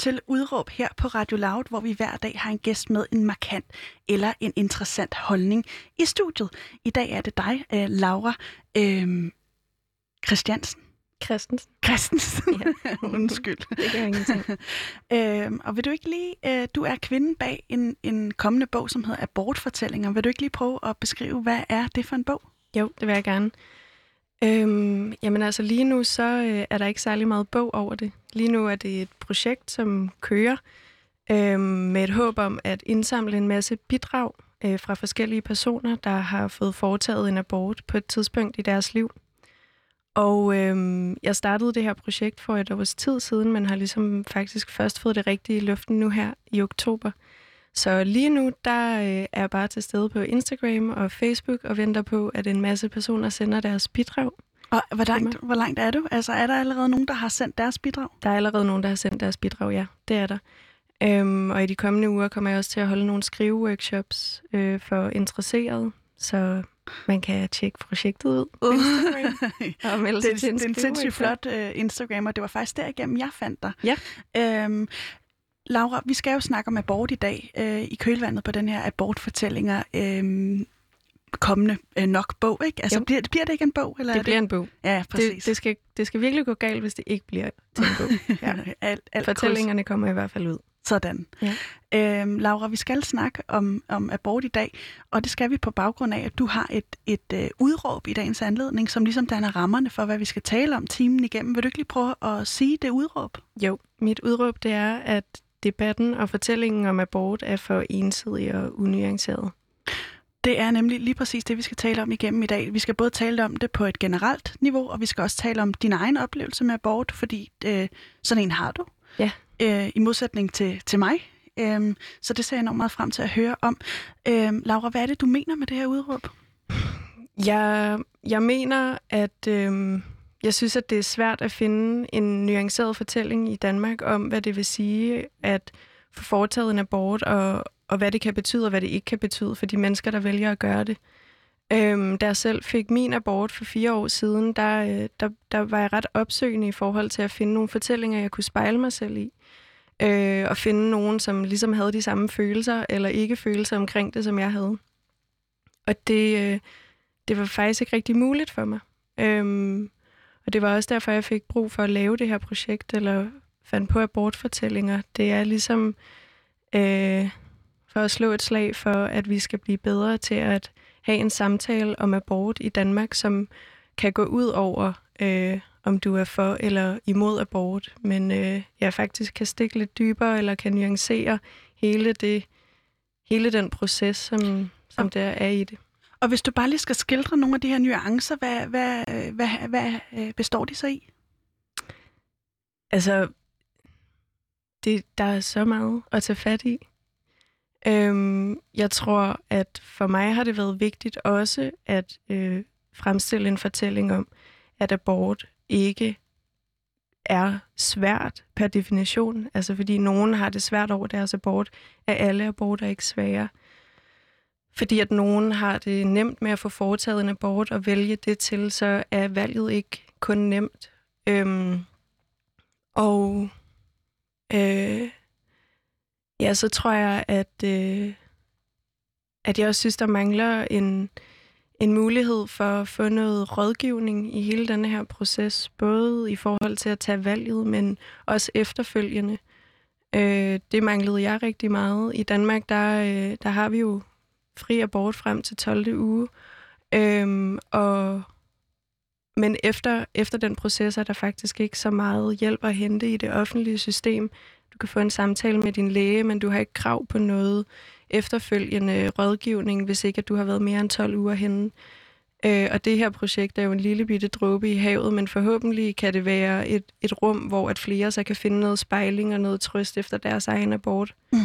til Udråb her på Radio Loud, hvor vi hver dag har en gæst med en markant eller en interessant holdning i studiet. I dag er det dig, øh, Laura øh, Christiansen. Christensen. Christensen. Ja. Undskyld. Det gør ingenting. Øhm, og vil du ikke lige, øh, du er kvinden bag en, en kommende bog, som hedder Abortfortællinger. Vil du ikke lige prøve at beskrive, hvad er det for en bog? Jo, det vil jeg gerne. Øhm, jamen altså lige nu, så øh, er der ikke særlig meget bog over det. Lige nu er det et projekt, som kører øh, med et håb om at indsamle en masse bidrag øh, fra forskellige personer, der har fået foretaget en abort på et tidspunkt i deres liv. Og øh, jeg startede det her projekt for et års tid siden, men har ligesom faktisk først fået det rigtige i luften nu her i oktober. Så lige nu, der øh, er jeg bare til stede på Instagram og Facebook og venter på, at en masse personer sender deres bidrag. Og hvor langt, hvor langt er du? Altså, er der allerede nogen, der har sendt deres bidrag? Der er allerede nogen, der har sendt deres bidrag, ja. Det er der. Øhm, og i de kommende uger kommer jeg også til at holde nogle skriveworkshops øh, for interesserede, så man kan tjekke projektet ud på Instagram og melde sig det, til en det er en sindssygt flot uh, Instagram, og det var faktisk derigennem, jeg fandt dig. Ja. Øhm, Laura, vi skal jo snakke om abort i dag, øh, i kølvandet på den her abortfortællinger øh, kommende øh, nok bog, ikke? Altså, Jo. bliver, bliver det ikke en bog? Eller er Det bliver en bog. Ja, præcis. Det, det, skal, det skal virkelig gå galt, hvis det ikke bliver til en bog. Ja. alt, alt Fortællingerne kommer i hvert fald ud. Sådan. Ja. Øhm, Laura, vi skal snakke om, om abort i dag, og det skal vi på baggrund af, at du har et, et øh, udråb i dagens anledning, som ligesom danner rammerne for, hvad vi skal tale om timen igennem. Vil du ikke lige prøve at sige det udråb? Jo, mit udråb det er, at debatten og fortællingen om abort er for ensidig og unuanceret. Det er nemlig lige præcis det, vi skal tale om igennem i dag. Vi skal både tale om det på et generelt niveau, og vi skal også tale om din egen oplevelse med abort, fordi øh, sådan en har du. Ja. Øh, I modsætning til, til mig. Øhm, så det ser jeg enormt meget frem til at høre om. Øhm, Laura, hvad er det, du mener med det her udråb? Jeg, jeg mener, at øh, jeg synes, at det er svært at finde en nuanceret fortælling i Danmark om, hvad det vil sige at få foretaget en abort, og, og hvad det kan betyde, og hvad det ikke kan betyde for de mennesker, der vælger at gøre det. Øhm, da jeg selv fik min abort for fire år siden, der, øh, der, der var jeg ret opsøgende i forhold til at finde nogle fortællinger, jeg kunne spejle mig selv i. Øh, og finde nogen, som ligesom havde de samme følelser, eller ikke følelser omkring det, som jeg havde. Og det, øh, det var faktisk ikke rigtig muligt for mig. Øhm, og det var også derfor, jeg fik brug for at lave det her projekt, eller fandt på abortfortællinger. Det er ligesom øh, for at slå et slag for, at vi skal blive bedre til at have en samtale om abort i Danmark, som kan gå ud over, øh, om du er for eller imod abort, men øh, jeg faktisk kan stikke lidt dybere, eller kan nuancere hele, det, hele den proces, som, som der er i det. Og hvis du bare lige skal skildre nogle af de her nuancer, hvad, hvad, øh, hvad, hvad øh, består de så i? Altså, det, der er så meget at tage fat i. Øhm, jeg tror, at for mig har det været vigtigt også at øh, fremstille en fortælling om, at abort ikke er svært per definition. Altså fordi nogen har det svært over deres abort, er alle aborter ikke svære. Fordi at nogen har det nemt med at få foretaget en abort og vælge det til, så er valget ikke kun nemt. Øhm, og øh, ja, så tror jeg, at, øh, at jeg også synes, der mangler en, en mulighed for at få noget rådgivning i hele denne her proces, både i forhold til at tage valget, men også efterfølgende. Øh, det manglede jeg rigtig meget. I Danmark, der, øh, der har vi jo fri abort frem til 12. uge, øhm, og men efter, efter den proces er der faktisk ikke så meget hjælp at hente i det offentlige system. Du kan få en samtale med din læge, men du har ikke krav på noget efterfølgende rådgivning, hvis ikke at du har været mere end 12 uger henne. Øh, og det her projekt er jo en lille bitte dråbe i havet, men forhåbentlig kan det være et, et rum, hvor at flere så kan finde noget spejling og noget trøst efter deres egen abort. Mm.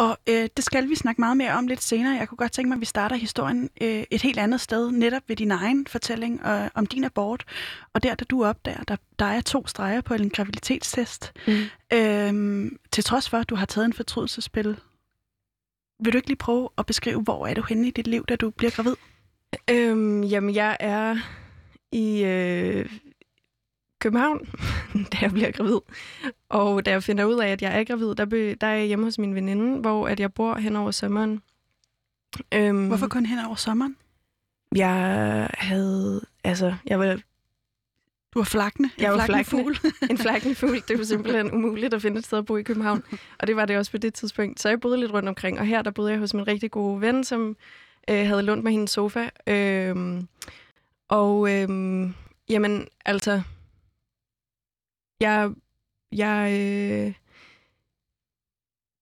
Og øh, det skal vi snakke meget mere om lidt senere. Jeg kunne godt tænke mig, at vi starter historien øh, et helt andet sted, netop ved din egen fortælling øh, om din abort. Og der, da du opdager, der, der er to streger på en graviditetstest. Mm. Øh, til trods for, at du har taget en fortrydelsespil. Vil du ikke lige prøve at beskrive, hvor er du henne i dit liv, da du bliver gravid? Øhm, jamen, jeg er i... Øh, København, da jeg bliver gravid. Og da jeg finder ud af, at jeg er gravid, der, be, der er jeg hjemme hos min veninde, hvor at jeg bor hen over sommeren. Øhm, Hvorfor kun hen over sommeren? Jeg havde, altså, jeg var... Du var flakne? Jeg var flakne fugl. en flakne fugl. Det var simpelthen umuligt at finde et sted at bo i København. Og det var det også på det tidspunkt. Så jeg boede lidt rundt omkring, og her der boede jeg hos min rigtig gode ven, som øh, havde lånt mig hendes sofa. Øhm, og øhm, jamen, altså, jeg, jeg øh,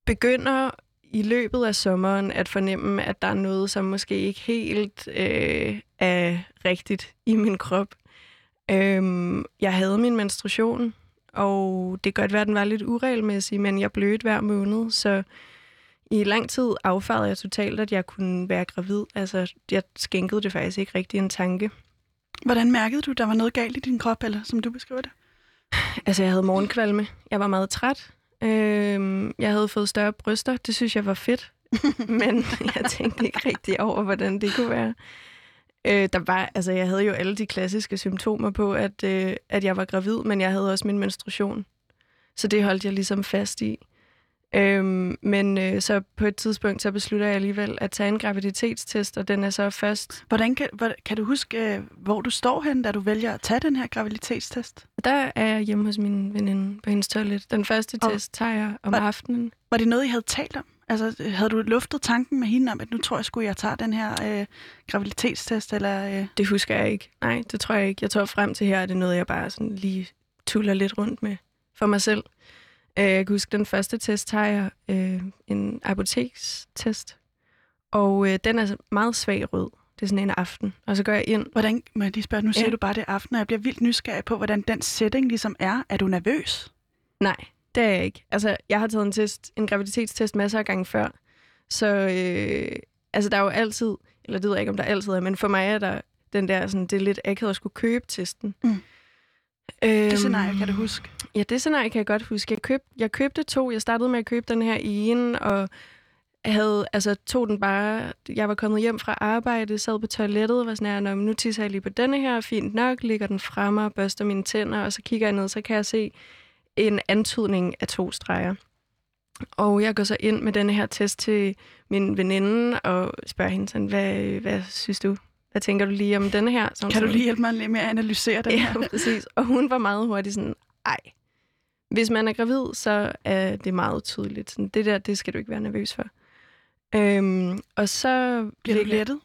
begynder i løbet af sommeren at fornemme, at der er noget, som måske ikke helt øh, er rigtigt i min krop. Øhm, jeg havde min menstruation, og det kan godt være, at den var lidt uregelmæssig, men jeg blødte hver måned, så i lang tid affarede jeg totalt, at jeg kunne være gravid. Altså, jeg skænkede det faktisk ikke rigtig en tanke. Hvordan mærkede du, der var noget galt i din krop, eller som du beskriver det? Altså, jeg havde morgenkvalme. Jeg var meget træt. Øh, jeg havde fået større bryster. Det synes jeg var fedt. Men jeg tænkte ikke rigtig over, hvordan det kunne være. Øh, der var, altså, jeg havde jo alle de klassiske symptomer på, at, øh, at jeg var gravid, men jeg havde også min menstruation. Så det holdt jeg ligesom fast i. Øhm, men øh, så på et tidspunkt, så beslutter jeg alligevel at tage en graviditetstest, og den er så først... Hvordan kan, hvordan, kan du huske, øh, hvor du står hen, da du vælger at tage den her graviditetstest? Der er jeg hjemme hos min veninde på hendes toilet. Den første og test tager jeg om var, aftenen. Var det noget, I havde talt om? Altså, havde du luftet tanken med hende om, at nu tror jeg skulle jeg tage den her øh, graviditetstest? Eller, øh... Det husker jeg ikke. Nej, det tror jeg ikke. Jeg tror frem til her, at det er noget, jeg bare sådan lige tuller lidt rundt med for mig selv. Øh, jeg kan huske, den første test tager jeg øh, en apotekstest, og øh, den er meget svag rød. Det er sådan en aften, og så går jeg ind. Hvordan, må jeg lige spørge, nu siger du bare det aften, og jeg bliver vildt nysgerrig på, hvordan den setting ligesom er. Er du nervøs? Nej, det er jeg ikke. Altså, jeg har taget en test, en graviditetstest masser af gange før, så øh, altså, der er jo altid, eller det ved jeg ikke, om der altid er, men for mig er der den der, sådan, det er lidt akavet at skulle købe testen. Mm. Øhm, det scenarie kan du huske? Ja, det scenarie kan jeg godt huske. Jeg, køb, jeg købte to. Jeg startede med at købe den her i en, og havde, altså, tog den bare... Jeg var kommet hjem fra arbejde, sad på toilettet og var sådan her, nu tisser jeg lige på denne her, fint nok, ligger den fremme og børster mine tænder, og så kigger jeg ned, så kan jeg se en antydning af to streger. Og jeg går så ind med denne her test til min veninde og spørger hende sådan, hvad, hvad synes du? Hvad tænker du lige om denne her? Som kan du lige hjælpe mig lidt med at analysere den ja, her? Præcis. Og hun var meget hurtigt sådan, ej, hvis man er gravid, så er det meget tydeligt. Sådan, det der, det skal du ikke være nervøs for. Øhm, og så... Bliver du lettet?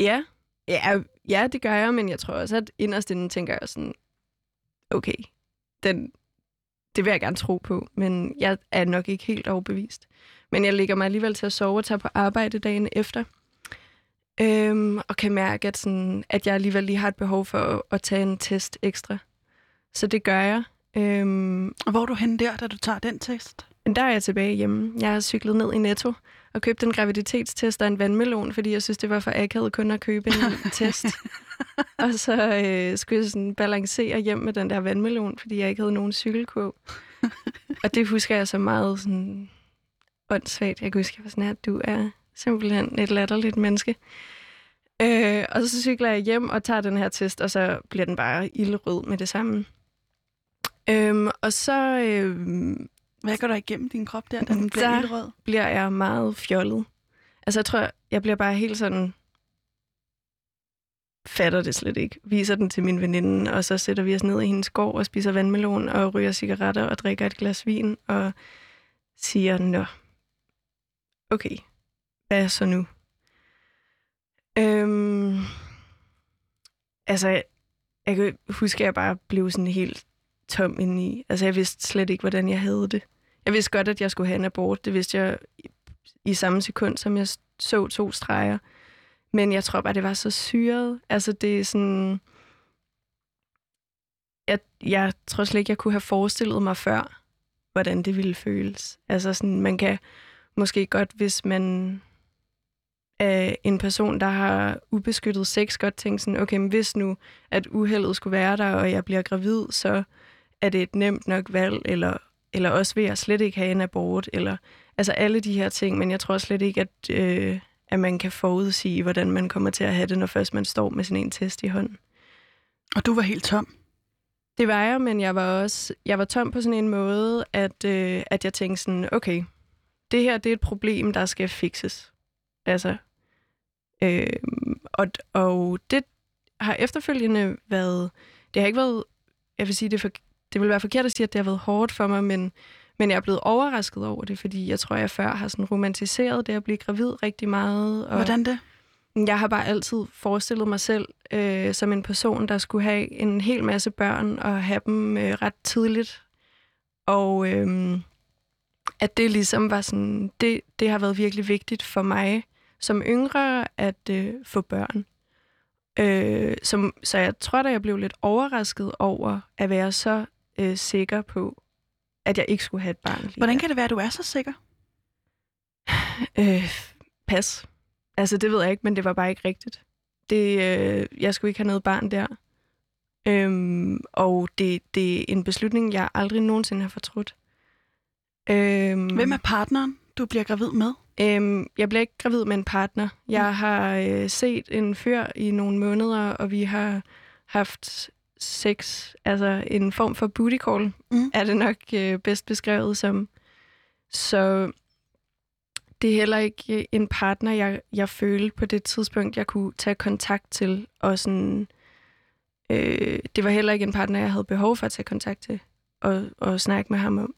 Ja. ja. Ja, det gør jeg, men jeg tror også, at inderst inden tænker jeg sådan, okay, den, det vil jeg gerne tro på, men jeg er nok ikke helt overbevist. Men jeg ligger mig alligevel til at sove og tage på arbejde dagen efter. Øhm, og kan mærke, at, sådan, at jeg alligevel lige har et behov for at, at tage en test ekstra. Så det gør jeg. Øhm, og hvor er du henne der, da du tager den test? Der er jeg tilbage hjemme. Jeg har cyklet ned i Netto og købt en graviditetstest og en vandmelon, fordi jeg synes, det var for akavet kun at købe en test. og så øh, skulle jeg sådan balancere hjem med den der vandmelon, fordi jeg ikke havde nogen cykelkurv. og det husker jeg så meget sådan åndssvagt. Jeg kan huske, jeg var sådan her, du er simpelthen et latterligt menneske. Øh, og så cykler jeg hjem og tager den her test, og så bliver den bare ildrød med det samme. Øhm, og så... Øh, Hvad går der igennem din krop der, da den bliver ildrød? bliver jeg meget fjollet. Altså, jeg tror, jeg bliver bare helt sådan... Fatter det slet ikke. Viser den til min veninde, og så sætter vi os ned i hendes gård og spiser vandmelon og ryger cigaretter og drikker et glas vin og siger, nå, okay, hvad så nu? Øhm, altså, jeg kan huske, at jeg bare blev sådan helt tom indeni. Altså, jeg vidste slet ikke, hvordan jeg havde det. Jeg vidste godt, at jeg skulle have en abort. Det vidste jeg i samme sekund, som jeg så to streger. Men jeg tror bare, det var så syret. Altså, det er sådan... Jeg, jeg tror slet ikke, jeg kunne have forestillet mig før, hvordan det ville føles. Altså, sådan, man kan måske godt, hvis man af en person, der har ubeskyttet sex, godt tænke sådan, okay, men hvis nu, at uheldet skulle være der, og jeg bliver gravid, så er det et nemt nok valg, eller, eller også vil jeg slet ikke have en abort, eller altså alle de her ting, men jeg tror slet ikke, at, øh, at man kan forudsige, hvordan man kommer til at have det, når først man står med sådan en test i hånden. Og du var helt tom? Det var jeg, men jeg var også jeg var tom på sådan en måde, at, øh, at jeg tænkte sådan, okay, det her det er et problem, der skal fikses. Altså, øh, og, og det har efterfølgende været, det har ikke været, jeg vil sige, det, for, det vil være forkert at sige, at det har været hårdt for mig, men, men jeg er blevet overrasket over det, fordi jeg tror, jeg før har sådan romantiseret det at blive gravid rigtig meget. Og Hvordan det? Jeg har bare altid forestillet mig selv øh, som en person, der skulle have en hel masse børn og have dem øh, ret tidligt. Og øh, at det ligesom var sådan, det, det har været virkelig vigtigt for mig som yngre at øh, få børn. Øh, som, så jeg tror da, jeg blev lidt overrasket over at være så øh, sikker på, at jeg ikke skulle have et barn. Hvordan kan det være, at du er så sikker? Øh, pas. Altså, det ved jeg ikke, men det var bare ikke rigtigt. Det, øh, jeg skulle ikke have noget barn der. Øhm, og det, det er en beslutning, jeg aldrig nogensinde har fortrudt. Øhm, Hvem er partneren, du bliver gravid med? Øhm, jeg bliver ikke gravid med en partner. Jeg har øh, set en fyr i nogle måneder, og vi har haft sex, altså en form for booty call, Mm. er det nok øh, bedst beskrevet som. Så det er heller ikke en partner, jeg, jeg følte på det tidspunkt, jeg kunne tage kontakt til. Og sådan, øh, det var heller ikke en partner, jeg havde behov for at tage kontakt til og, og snakke med ham om,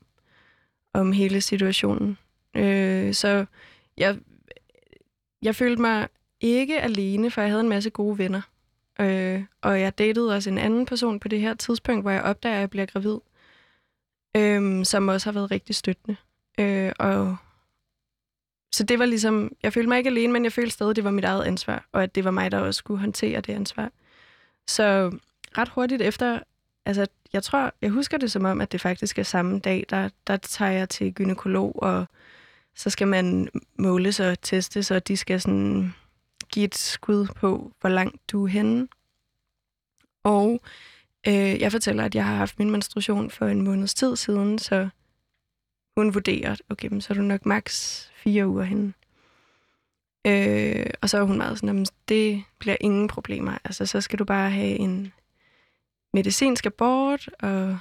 om hele situationen. Øh, så jeg, jeg følte mig ikke alene, for jeg havde en masse gode venner. Øh, og jeg datede også en anden person på det her tidspunkt, hvor jeg opdager, at jeg bliver gravid. Øh, som også har været rigtig støttende. Øh, og så det var ligesom, jeg følte mig ikke alene, men jeg følte stadig, at det var mit eget ansvar, og at det var mig, der også skulle håndtere det ansvar. Så ret hurtigt efter, altså jeg tror, jeg husker det som om, at det faktisk er samme dag, der, der tager jeg til gynekolog, og så skal man måles og testes, og de skal sådan give et skud på, hvor langt du er henne. Og øh, jeg fortæller, at jeg har haft min menstruation for en måneds tid siden, så hun vurderer, okay, men så er du nok maks fire uger henne. Øh, og så er hun meget sådan, at det bliver ingen problemer. Altså, så skal du bare have en medicinsk abort, og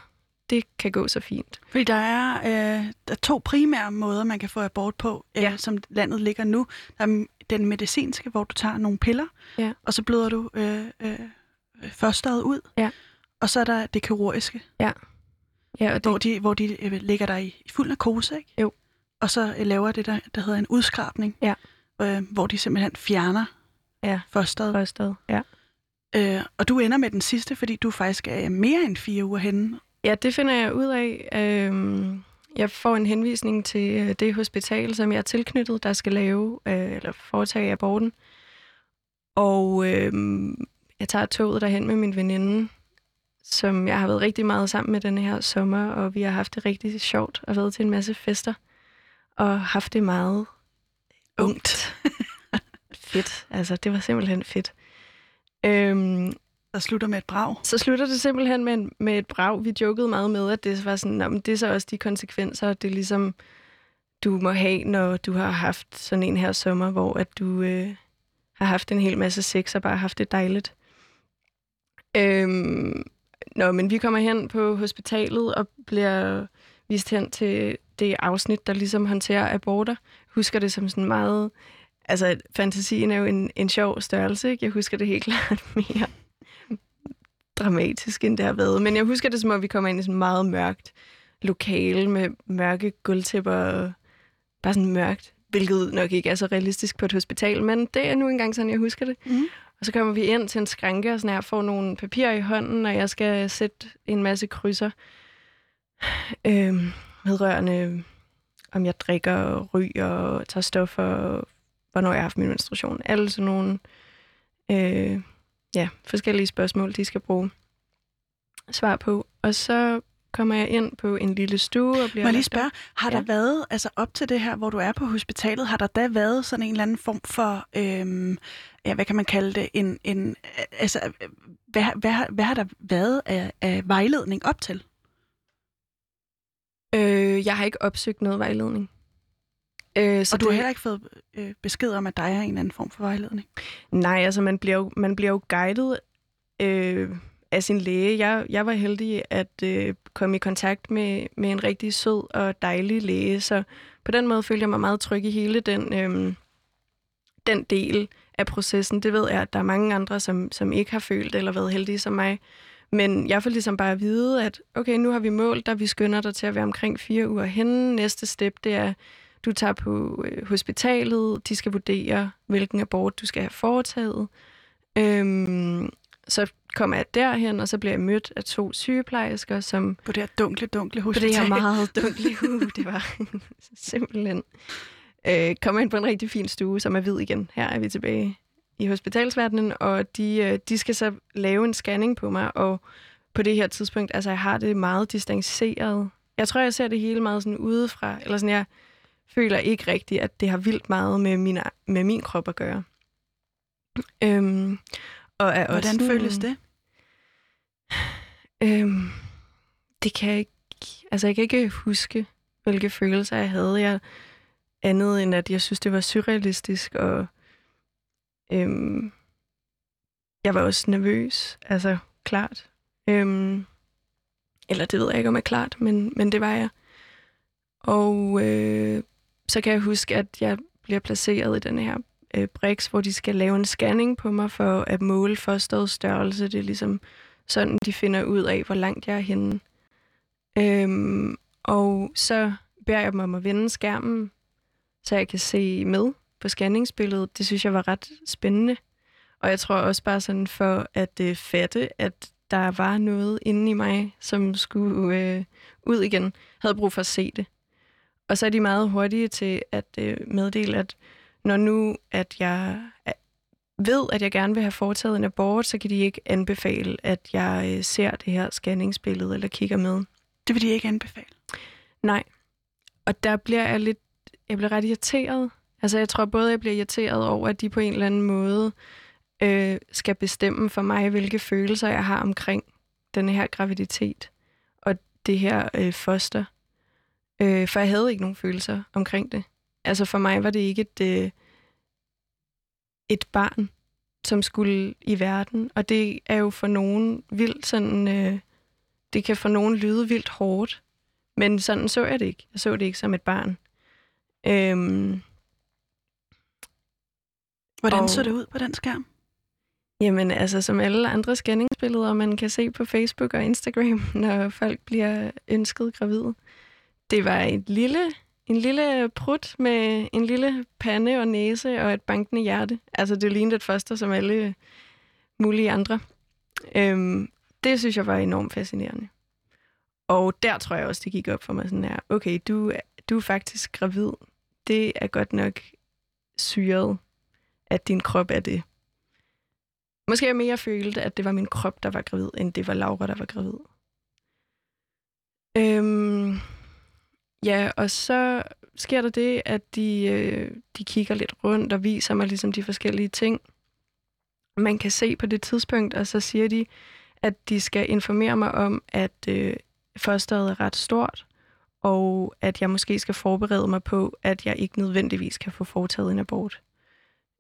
det kan gå så fint. Fordi der er, øh, der er to primære måder, man kan få abort på, øh, Ja. som landet ligger nu. Der er den medicinske, hvor du tager nogle piller, Ja. og så bløder du øh, øh, fosteret ud. Ja. Og så er der det kirurgiske, Ja, og hvor det, de, hvor de øh, ligger dig i, i fuld narkose, ikke? Jo. Og så øh, laver det, der, der hedder en udskrabning, Ja. øh, hvor de simpelthen fjerner Ja. fosteret. fosteret, ja. Øh, og du ender med den sidste, fordi du faktisk er mere end fire uger henne. Ja, det finder jeg ud af. Øhm, jeg får en henvisning til øh, det hospital, som jeg er tilknyttet, der skal lave øh, eller foretage aborten. Og øhm, jeg tager toget derhen med min veninde, som jeg har været rigtig meget sammen med den her sommer, og vi har haft det rigtig sjovt og været til en masse fester, og haft det meget ungt. fedt. Altså, det var simpelthen fedt. Øhm, der slutter med et brag. så slutter det simpelthen med, en- med et brag. Vi jokede meget med, at det var sådan, "Nå, men det er så også de konsekvenser, det er ligesom, du må have, når du har haft sådan en her sommer, hvor at du øh, har haft en hel masse sex og bare haft det dejligt. Øhm, nå, men vi kommer hen på hospitalet og bliver vist hen til det afsnit, der ligesom håndterer aborter. Husker det som sådan meget... Altså, fantasien er jo en, en sjov størrelse, ikke? Jeg husker det helt klart mere dramatisk, end det har været. Men jeg husker det som om, vi kommer ind i sådan meget mørkt lokale med mørke gulvtæpper og bare sådan mørkt, hvilket nok ikke er så realistisk på et hospital, men det er nu engang sådan, jeg husker det. Mm. Og så kommer vi ind til en skranke, og sådan her, får nogle papirer i hånden, og jeg skal sætte en masse krydser øhm, vedrørende, om jeg drikker og ryger og tager stoffer, og hvornår jeg har haft min menstruation. Alle sådan nogle øh, ja, forskellige spørgsmål, de skal bruge svar på. Og så kommer jeg ind på en lille stue og bliver... Må jeg lige spørge, har. Ja. der været, altså op til det her, hvor du er på hospitalet, har der da været sådan en eller anden form for, øhm, ja, hvad kan man kalde det, en, en altså, hvad, hvad, har- hvad har der været af, af vejledning op til? Øh, jeg har ikke opsøgt noget vejledning. Øh, så Og du har det- heller ikke fået øh, besked om, at der er en eller anden form for vejledning? Nej, altså man bliver jo, man bliver jo guidet øh, af sin læge. Jeg, jeg var heldig at øh, komme i kontakt med, med en rigtig sød og dejlig læge, så på den måde følte jeg mig meget tryg i hele den, øh, den del af processen. Det ved jeg, at der er mange andre, som, som ikke har følt eller været heldige som mig. Men jeg får ligesom bare at vide, at okay, nu har vi målt dig, vi skynder dig til at være omkring fire uger henne. Næste step, det er, du tager på øh, hospitalet, de skal vurdere, hvilken abort du skal have foretaget. Øhm, så kommer jeg derhen, og så bliver jeg mødt af to sygeplejersker, som... På det her dunkle, dunkle hospital. På det her meget dunkle hus. Det var simpelthen... Øh, kommer ind på en rigtig fin stue, som er hvid igen. Her er vi tilbage i hospitalsverdenen, og de, øh, de skal så lave en scanning på mig, og på det her tidspunkt, altså jeg har det meget distanceret. Jeg tror, jeg ser det hele meget sådan udefra, eller sådan, jeg føler ikke rigtigt, at det har vildt meget med min, med min krop at gøre. Øhm, og er Hvordan også, føles det? Øhm, det kan jeg ikke... Altså, jeg kan ikke huske, hvilke følelser jeg havde. Jeg, andet end, at jeg synes, det var surrealistisk, og øhm, jeg var også nervøs. Altså, klart. Øhm, eller det ved jeg ikke, om jeg er klart, men, men det var jeg. Og øh, så kan jeg huske, at jeg bliver placeret i den her øh, Brix, hvor de skal lave en scanning på mig for at måle fosterets størrelse. Det er ligesom sådan, de finder ud af, hvor langt jeg er henne. Øhm, og så beder jeg dem om at vende skærmen, så jeg kan se med på scanningsbilledet. Det synes jeg var ret spændende. Og jeg tror også bare sådan for at øh, fatte, at der var noget inde i mig, som skulle øh, ud igen, havde brug for at se det. Og så er de meget hurtige til at øh, meddele, at når nu, at jeg ved, at jeg gerne vil have foretaget en abort, så kan de ikke anbefale, at jeg øh, ser det her scanningsbillede eller kigger med. Det vil de ikke anbefale? Nej. Og der bliver jeg lidt, jeg bliver ret irriteret. Altså jeg tror både, jeg bliver irriteret over, at de på en eller anden måde øh, skal bestemme for mig, hvilke følelser jeg har omkring den her graviditet og det her øh, foster. Øh, for jeg havde ikke nogen følelser omkring det. Altså for mig var det ikke et, øh, et barn, som skulle i verden. Og det er jo for nogen vildt sådan... Øh, det kan for nogen lyde vildt hårdt. Men sådan så jeg det ikke. Jeg så det ikke som et barn. Øhm, Hvordan og, så det ud på den skærm? Jamen, altså som alle andre scanningsbilleder, man kan se på Facebook og Instagram, når folk bliver ønsket gravide. Det var et lille en lille prut med en lille pande og næse og et bankende hjerte. Altså, det lignede et foster som alle mulige andre. Øhm, det synes jeg var enormt fascinerende. Og der tror jeg også, det gik op for mig sådan her. Okay, du, du er faktisk gravid. Det er godt nok syret, at din krop er det. Måske jeg mere følte, at det var min krop, der var gravid, end det var Laura, der var gravid. Øhm, Ja, og så sker der det, at de, øh, de kigger lidt rundt og viser mig ligesom de forskellige ting, man kan se på det tidspunkt, og så siger de, at de skal informere mig om, at øh, fosteret er ret stort, og at jeg måske skal forberede mig på, at jeg ikke nødvendigvis kan få foretaget en abort.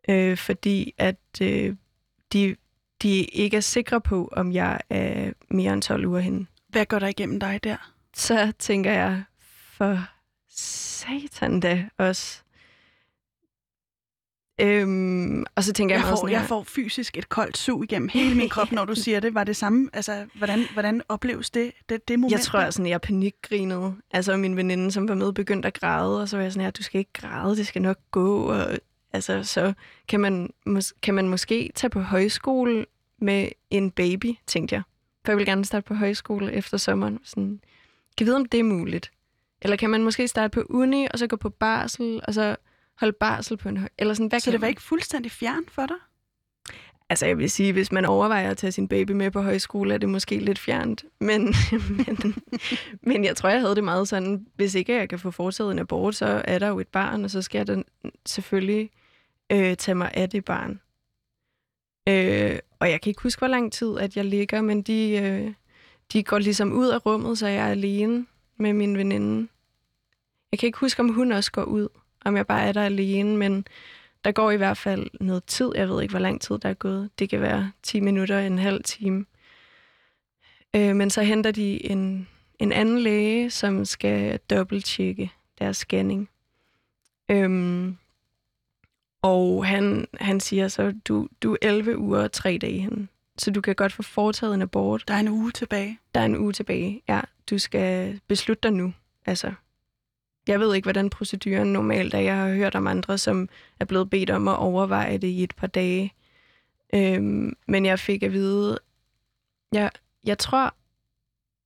Øh, fordi at øh, de, de ikke er sikre på, om jeg er mere end 12 uger henne. Hvad går der igennem dig der? Så tænker jeg, for satan da også. Øhm, og så tænker jeg, jeg får, sådan jeg får fysisk et koldt sug igennem hele min krop, når du siger det. Var det samme? Altså, hvordan, hvordan opleves det, det, det moment? Jeg tror, sådan, jeg panikgrinede. Altså, min veninde, som var med, begyndte at græde, og så var jeg sådan her, du skal ikke græde, det skal nok gå. Og, altså, så kan man, mås- kan man måske tage på højskole med en baby, tænkte jeg. For jeg vil gerne starte på højskole efter sommeren. Sådan, kan vide, om det er muligt. Eller kan man måske starte på uni, og så gå på barsel, og så holde barsel på en høj... Eller sådan, hvad så det var man? ikke fuldstændig fjern for dig? Altså, jeg vil sige, hvis man overvejer at tage sin baby med på højskole, er det måske lidt fjernt. Men, men, men jeg tror, jeg havde det meget sådan, hvis ikke jeg kan få foretaget en abort, så er der jo et barn, og så skal jeg da selvfølgelig øh, tage mig af det barn. Øh, og jeg kan ikke huske, hvor lang tid, at jeg ligger, men de, øh, de går ligesom ud af rummet, så jeg er alene med min veninde. Jeg kan ikke huske, om hun også går ud, om jeg bare er der alene, men der går i hvert fald noget tid. Jeg ved ikke, hvor lang tid der er gået. Det kan være 10 minutter, en halv time. Øh, men så henter de en, en anden læge, som skal dobbelttjekke deres scanning. Øhm, og han, han siger så, du, du er 11 uger og 3 dage hen. Så du kan godt få foretaget en abort. Der er en uge tilbage. Der er en uge tilbage, ja. Du skal beslutte dig nu. Altså, jeg ved ikke, hvordan proceduren normalt er. Jeg har hørt om andre, som er blevet bedt om at overveje det i et par dage. Øhm, men jeg fik at vide, jeg, jeg tror,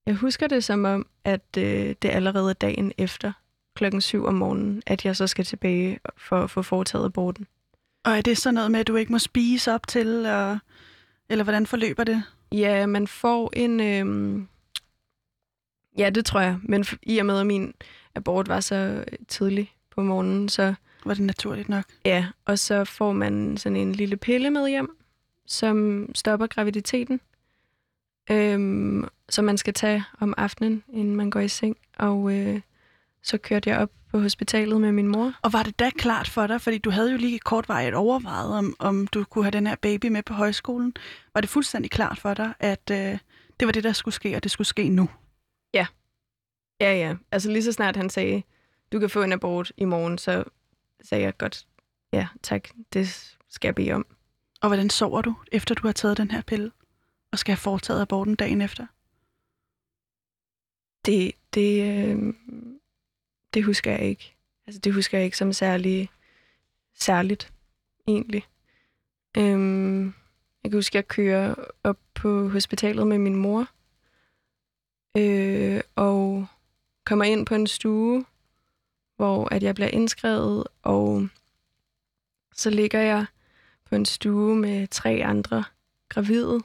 jeg husker det som om, at øh, det er allerede dagen efter klokken 7 om morgenen, at jeg så skal tilbage for at få foretaget aborten. Og er det så noget med, at du ikke må spise op til, og, eller hvordan forløber det? Ja, man får en... Øh, ja, det tror jeg. Men i og med, at min abort var så tidlig på morgenen, så... Var det naturligt nok? Ja, og så får man sådan en lille pille med hjem, som stopper graviditeten. Øhm, som man skal tage om aftenen, inden man går i seng. Og øh, så kørte jeg op på hospitalet med min mor. Og var det da klart for dig, fordi du havde jo lige kortvarigt overvejet, om, om du kunne have den her baby med på højskolen. Var det fuldstændig klart for dig, at øh, det var det, der skulle ske, og det skulle ske nu? Ja. Ja, ja. Altså lige så snart han sagde, du kan få en abort i morgen, så sagde jeg godt, ja, tak, det skal jeg bede om. Og hvordan sover du, efter du har taget den her pille, og skal have foretaget aborten dagen efter? Det, det, øh, det husker jeg ikke. Altså, det husker jeg ikke som særlig, særligt, egentlig. Øhm, jeg kan huske, at jeg kører op på hospitalet med min mor, øh, og kommer ind på en stue, hvor at jeg bliver indskrevet, og så ligger jeg på en stue med tre andre gravide,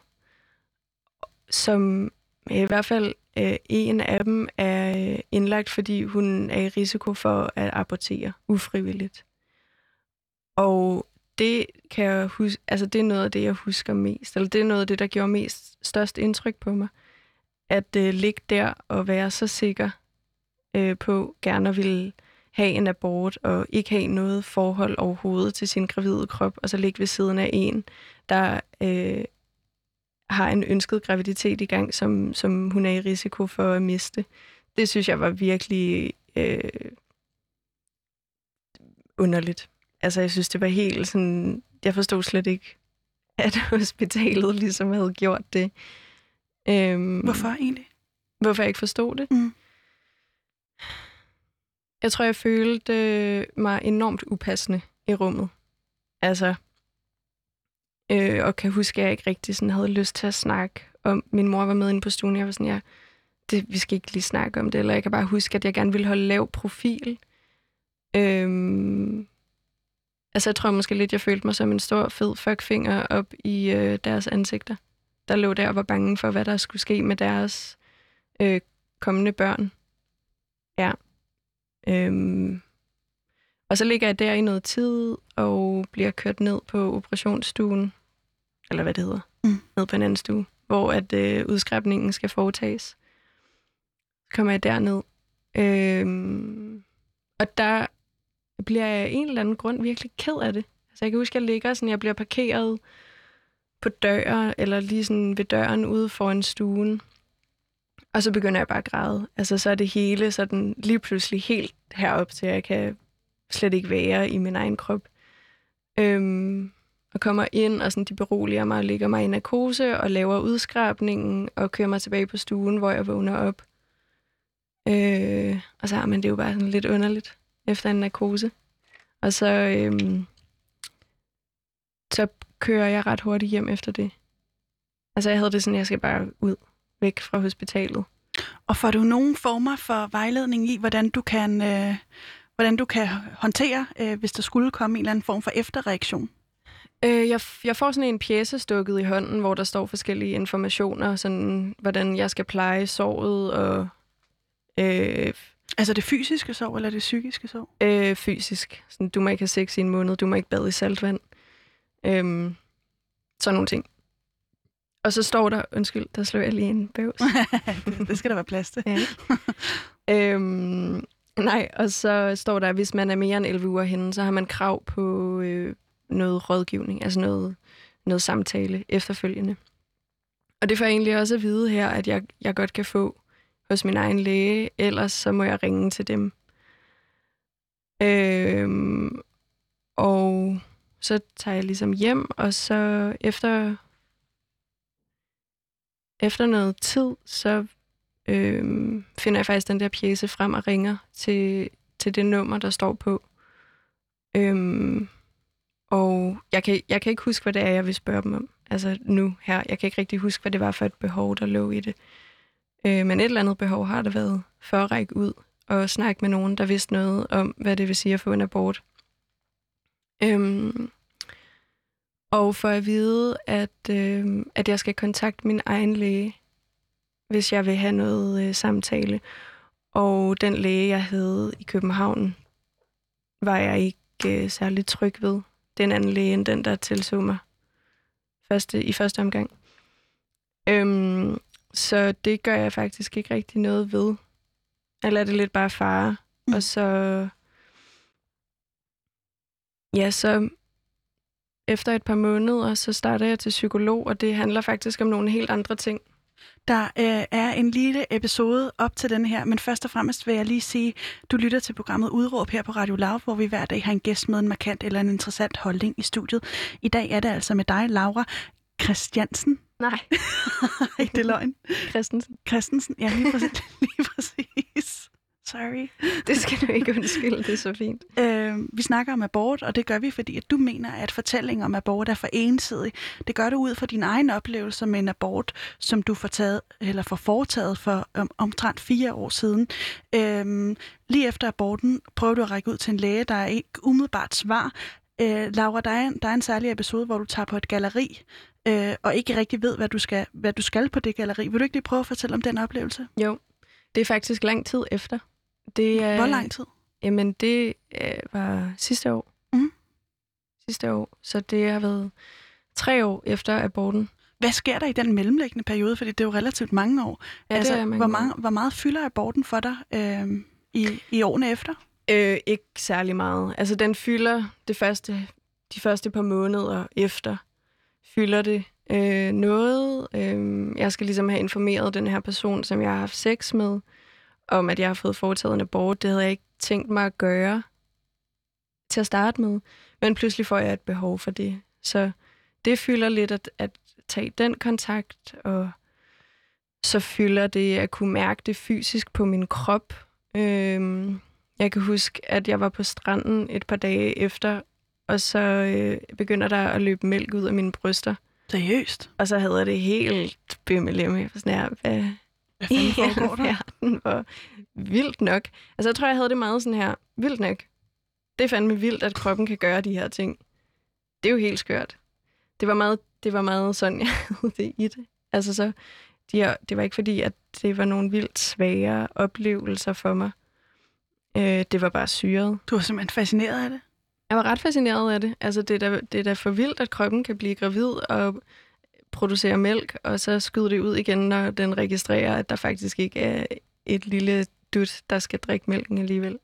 som i hvert fald øh, en af dem er øh, indlagt, fordi hun er i risiko for at abortere ufrivilligt. Og det kan jeg huske, altså det er noget af det, jeg husker mest, eller det er noget af det, der gjorde mest størst indtryk på mig. At øh, ligge der og være så sikker øh, på gerne at ville have en abort og ikke have noget forhold overhovedet til sin gravide krop, og så ligge ved siden af en, der øh, har en ønsket graviditet i gang, som, som hun er i risiko for at miste. Det synes jeg var virkelig øh, underligt. Altså, jeg synes, det var helt sådan... Jeg forstod slet ikke, at hospitalet ligesom havde gjort det. Øhm, hvorfor egentlig? Hvorfor jeg ikke forstod det? Mm. Jeg tror, jeg følte øh, mig enormt upassende i rummet. Altså, Øh, og kan huske, at jeg ikke rigtig sådan havde lyst til at snakke om. Min mor var med inde på stuen, jeg var sådan, ja, det, vi skal ikke lige snakke om det. Eller jeg kan bare huske, at jeg gerne ville holde lav profil. Øhm, altså, jeg tror måske lidt, jeg følte mig som en stor, fed fuckfinger op i øh, deres ansigter. Der lå der og var bange for, hvad der skulle ske med deres øh, kommende børn. Ja. Øhm, og så ligger jeg der i noget tid og bliver kørt ned på operationsstuen, eller hvad det hedder, mm. ned på en anden stue, hvor at øh, udskræbningen skal foretages. Så kommer jeg derned, øhm, og der bliver jeg af en eller anden grund virkelig ked af det. Altså jeg kan huske, at jeg ligger sådan, jeg bliver parkeret på døren, eller lige sådan ved døren ude foran stuen. Og så begynder jeg bare at græde. Altså så er det hele sådan lige pludselig helt herop til, at jeg kan slet ikke være i min egen krop. Øhm, og kommer ind, og sådan, de beroliger mig og lægger mig i narkose og laver udskrabningen og kører mig tilbage på stuen, hvor jeg vågner op. Øh, og så har man det jo bare sådan lidt underligt efter en narkose. Og så, øhm, så kører jeg ret hurtigt hjem efter det. Altså jeg havde det sådan, jeg skal bare ud, væk fra hospitalet. Og får du nogen former for vejledning i, hvordan du kan øh, hvordan du kan håndtere, øh, hvis der skulle komme en eller anden form for efterreaktion? Øh, jeg, jeg får sådan en pjæse stukket i hånden, hvor der står forskellige informationer, sådan hvordan jeg skal pleje såret og... Øh, altså det fysiske sår, eller det psykiske sår? Øh, fysisk. Sådan, du må ikke have sex i en måned, du må ikke bade i saltvand. Øh, sådan nogle ting. Og så står der, undskyld, der slår jeg lige en bøvs. det skal der være plads til. ja. øhm, Nej, og så står der, at hvis man er mere end 11 uger henne, så har man krav på øh, noget rådgivning, altså noget, noget samtale efterfølgende. Og det får jeg egentlig også at vide her, at jeg, jeg godt kan få hos min egen læge, ellers så må jeg ringe til dem. Øhm, og så tager jeg ligesom hjem, og så efter, efter noget tid, så øh, finder jeg faktisk den der pjæse frem og ringer til, til det nummer, der står på. Øhm, og jeg kan, jeg kan ikke huske, hvad det er, jeg vil spørge dem om. Altså nu her. Jeg kan ikke rigtig huske, hvad det var for et behov, der lå i det. Øh, men et eller andet behov har der været for at række ud og snakke med nogen, der vidste noget om, hvad det vil sige at få en abort. Øhm, og for at vide, at, øh, at jeg skal kontakte min egen læge, hvis jeg vil have noget øh, samtale. Og den læge, jeg havde i København, var jeg ikke øh, særlig tryg ved. Den anden læge end den, der tilså mig første, i første omgang. Øhm, så det gør jeg faktisk ikke rigtig noget ved. Jeg lader det lidt bare fare. Mm. Og så... Ja, så efter et par måneder, så starter jeg til psykolog, og det handler faktisk om nogle helt andre ting. Der øh, er en lille episode op til den her, men først og fremmest vil jeg lige sige, du lytter til programmet Udråb her på Radio Loud, hvor vi hver dag har en gæst med en markant eller en interessant holdning i studiet. I dag er det altså med dig, Laura Christiansen. Nej. ikke det er løgn. Christensen. Christensen, ja, lige præcis. lige præcis. Sorry. Det skal du ikke undskylde, det er så fint. Øh, vi snakker om abort, og det gør vi, fordi at du mener, at fortællingen om abort er for ensidig. Det gør du ud fra din egen oplevelse med en abort, som du får, taget, eller får foretaget for om, omtrent fire år siden. Øh, lige efter aborten prøver du at række ud til en læge, der er ikke umiddelbart svar. Øh, Laura, der er, en, der er en særlig episode, hvor du tager på et galeri, øh, og ikke rigtig ved, hvad du, skal, hvad du skal på det galeri. Vil du ikke lige prøve at fortælle om den oplevelse? Jo, det er faktisk lang tid efter. Det er, Hvor lang tid? Jamen, det øh, var sidste år. Mm. Sidste år. Så det har været tre år efter aborten. Hvad sker der i den mellemliggende periode? Fordi det er jo relativt mange år. Ja, altså, det er mange hvor, meget, hvor meget fylder aborten for dig øh, i, i årene efter? Øh, ikke særlig meget. Altså, den fylder det første, de første par måneder efter. Fylder det øh, noget. Øh, jeg skal ligesom have informeret den her person, som jeg har haft sex med, om, at jeg har fået foretaget en abort. Det havde jeg ikke tænkt mig at gøre til at starte med. Men pludselig får jeg et behov for det. Så det fylder lidt at, at tage den kontakt, og så fylder det at kunne mærke det fysisk på min krop. Øhm, jeg kan huske, at jeg var på stranden et par dage efter, og så øh, begynder der at løbe mælk ud af mine bryster. Seriøst? Og så havde jeg det helt bimmelemme. Sådan her, hvad, hvad foregår der? Verden, hvor vildt nok. Altså, jeg tror, jeg havde det meget sådan her, vildt nok. Det er fandme vildt, at kroppen kan gøre de her ting. Det er jo helt skørt. Det var meget, det var meget sådan, jeg havde det i det. Altså så, de her, det var ikke fordi, at det var nogle vildt svære oplevelser for mig. Øh, det var bare syret. Du var simpelthen fascineret af det? Jeg var ret fascineret af det. Altså, det er da, det er da for vildt, at kroppen kan blive gravid og producere mælk, og så skyder det ud igen, når den registrerer, at der faktisk ikke er et lille dut, der skal drikke mælken alligevel.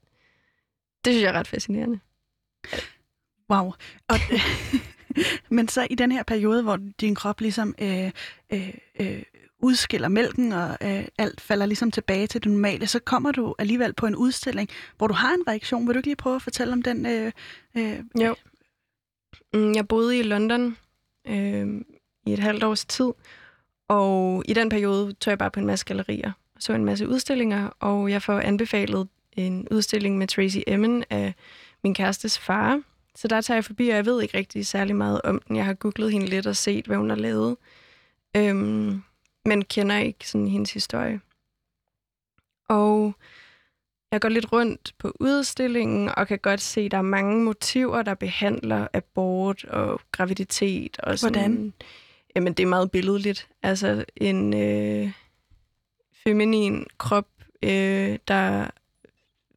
Det synes jeg er ret fascinerende. Wow. Og, men så i den her periode, hvor din krop ligesom øh, øh, øh, udskiller mælken, og øh, alt falder ligesom tilbage til det normale, så kommer du alligevel på en udstilling, hvor du har en reaktion. Vil du ikke lige prøve at fortælle om den? Øh, øh, jo. Mm, jeg boede i London øh, i et halvt års tid. Og i den periode tog jeg bare på en masse gallerier og så en masse udstillinger, og jeg får anbefalet en udstilling med Tracy Emin af min kærestes far. Så der tager jeg forbi, og jeg ved ikke rigtig særlig meget om den. Jeg har googlet hende lidt og set, hvad hun har lavet, øhm, men kender ikke sådan hendes historie. Og jeg går lidt rundt på udstillingen og kan godt se, at der er mange motiver, der behandler abort og graviditet. Og sådan, Hvordan? Jamen, det er meget billedligt. Altså, en øh, feminin krop, øh, der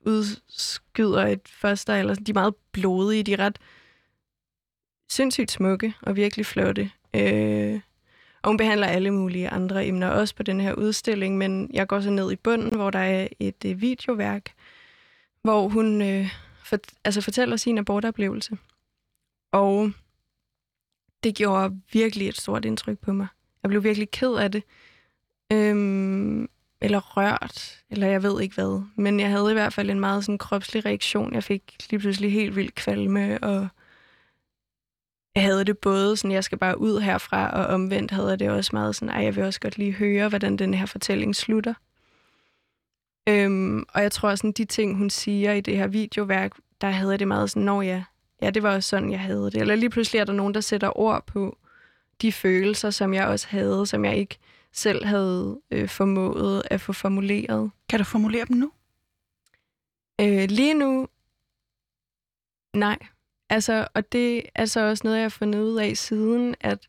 udskyder et foster, eller de er meget blodige, de er ret sindssygt smukke og virkelig flotte. Øh, og hun behandler alle mulige andre emner, også på den her udstilling, men jeg går så ned i bunden, hvor der er et øh, videoværk, hvor hun øh, for, altså fortæller sin abortoplevelse. Og det gjorde virkelig et stort indtryk på mig. Jeg blev virkelig ked af det. Øhm, eller rørt, eller jeg ved ikke hvad. Men jeg havde i hvert fald en meget sådan kropslig reaktion. Jeg fik lige pludselig helt vildt kvalme, og jeg havde det både sådan, jeg skal bare ud herfra, og omvendt havde jeg det også meget sådan, ej, jeg vil også godt lige høre, hvordan den her fortælling slutter. Øhm, og jeg tror sådan, de ting, hun siger i det her videoværk, der havde jeg det meget sådan, når jeg, ja, det var også sådan, jeg havde det. Eller lige pludselig er der nogen, der sætter ord på de følelser, som jeg også havde, som jeg ikke selv havde øh, formået at få formuleret. Kan du formulere dem nu? Øh, lige nu, nej. Altså, og det er så også noget, jeg har fundet ud af siden, at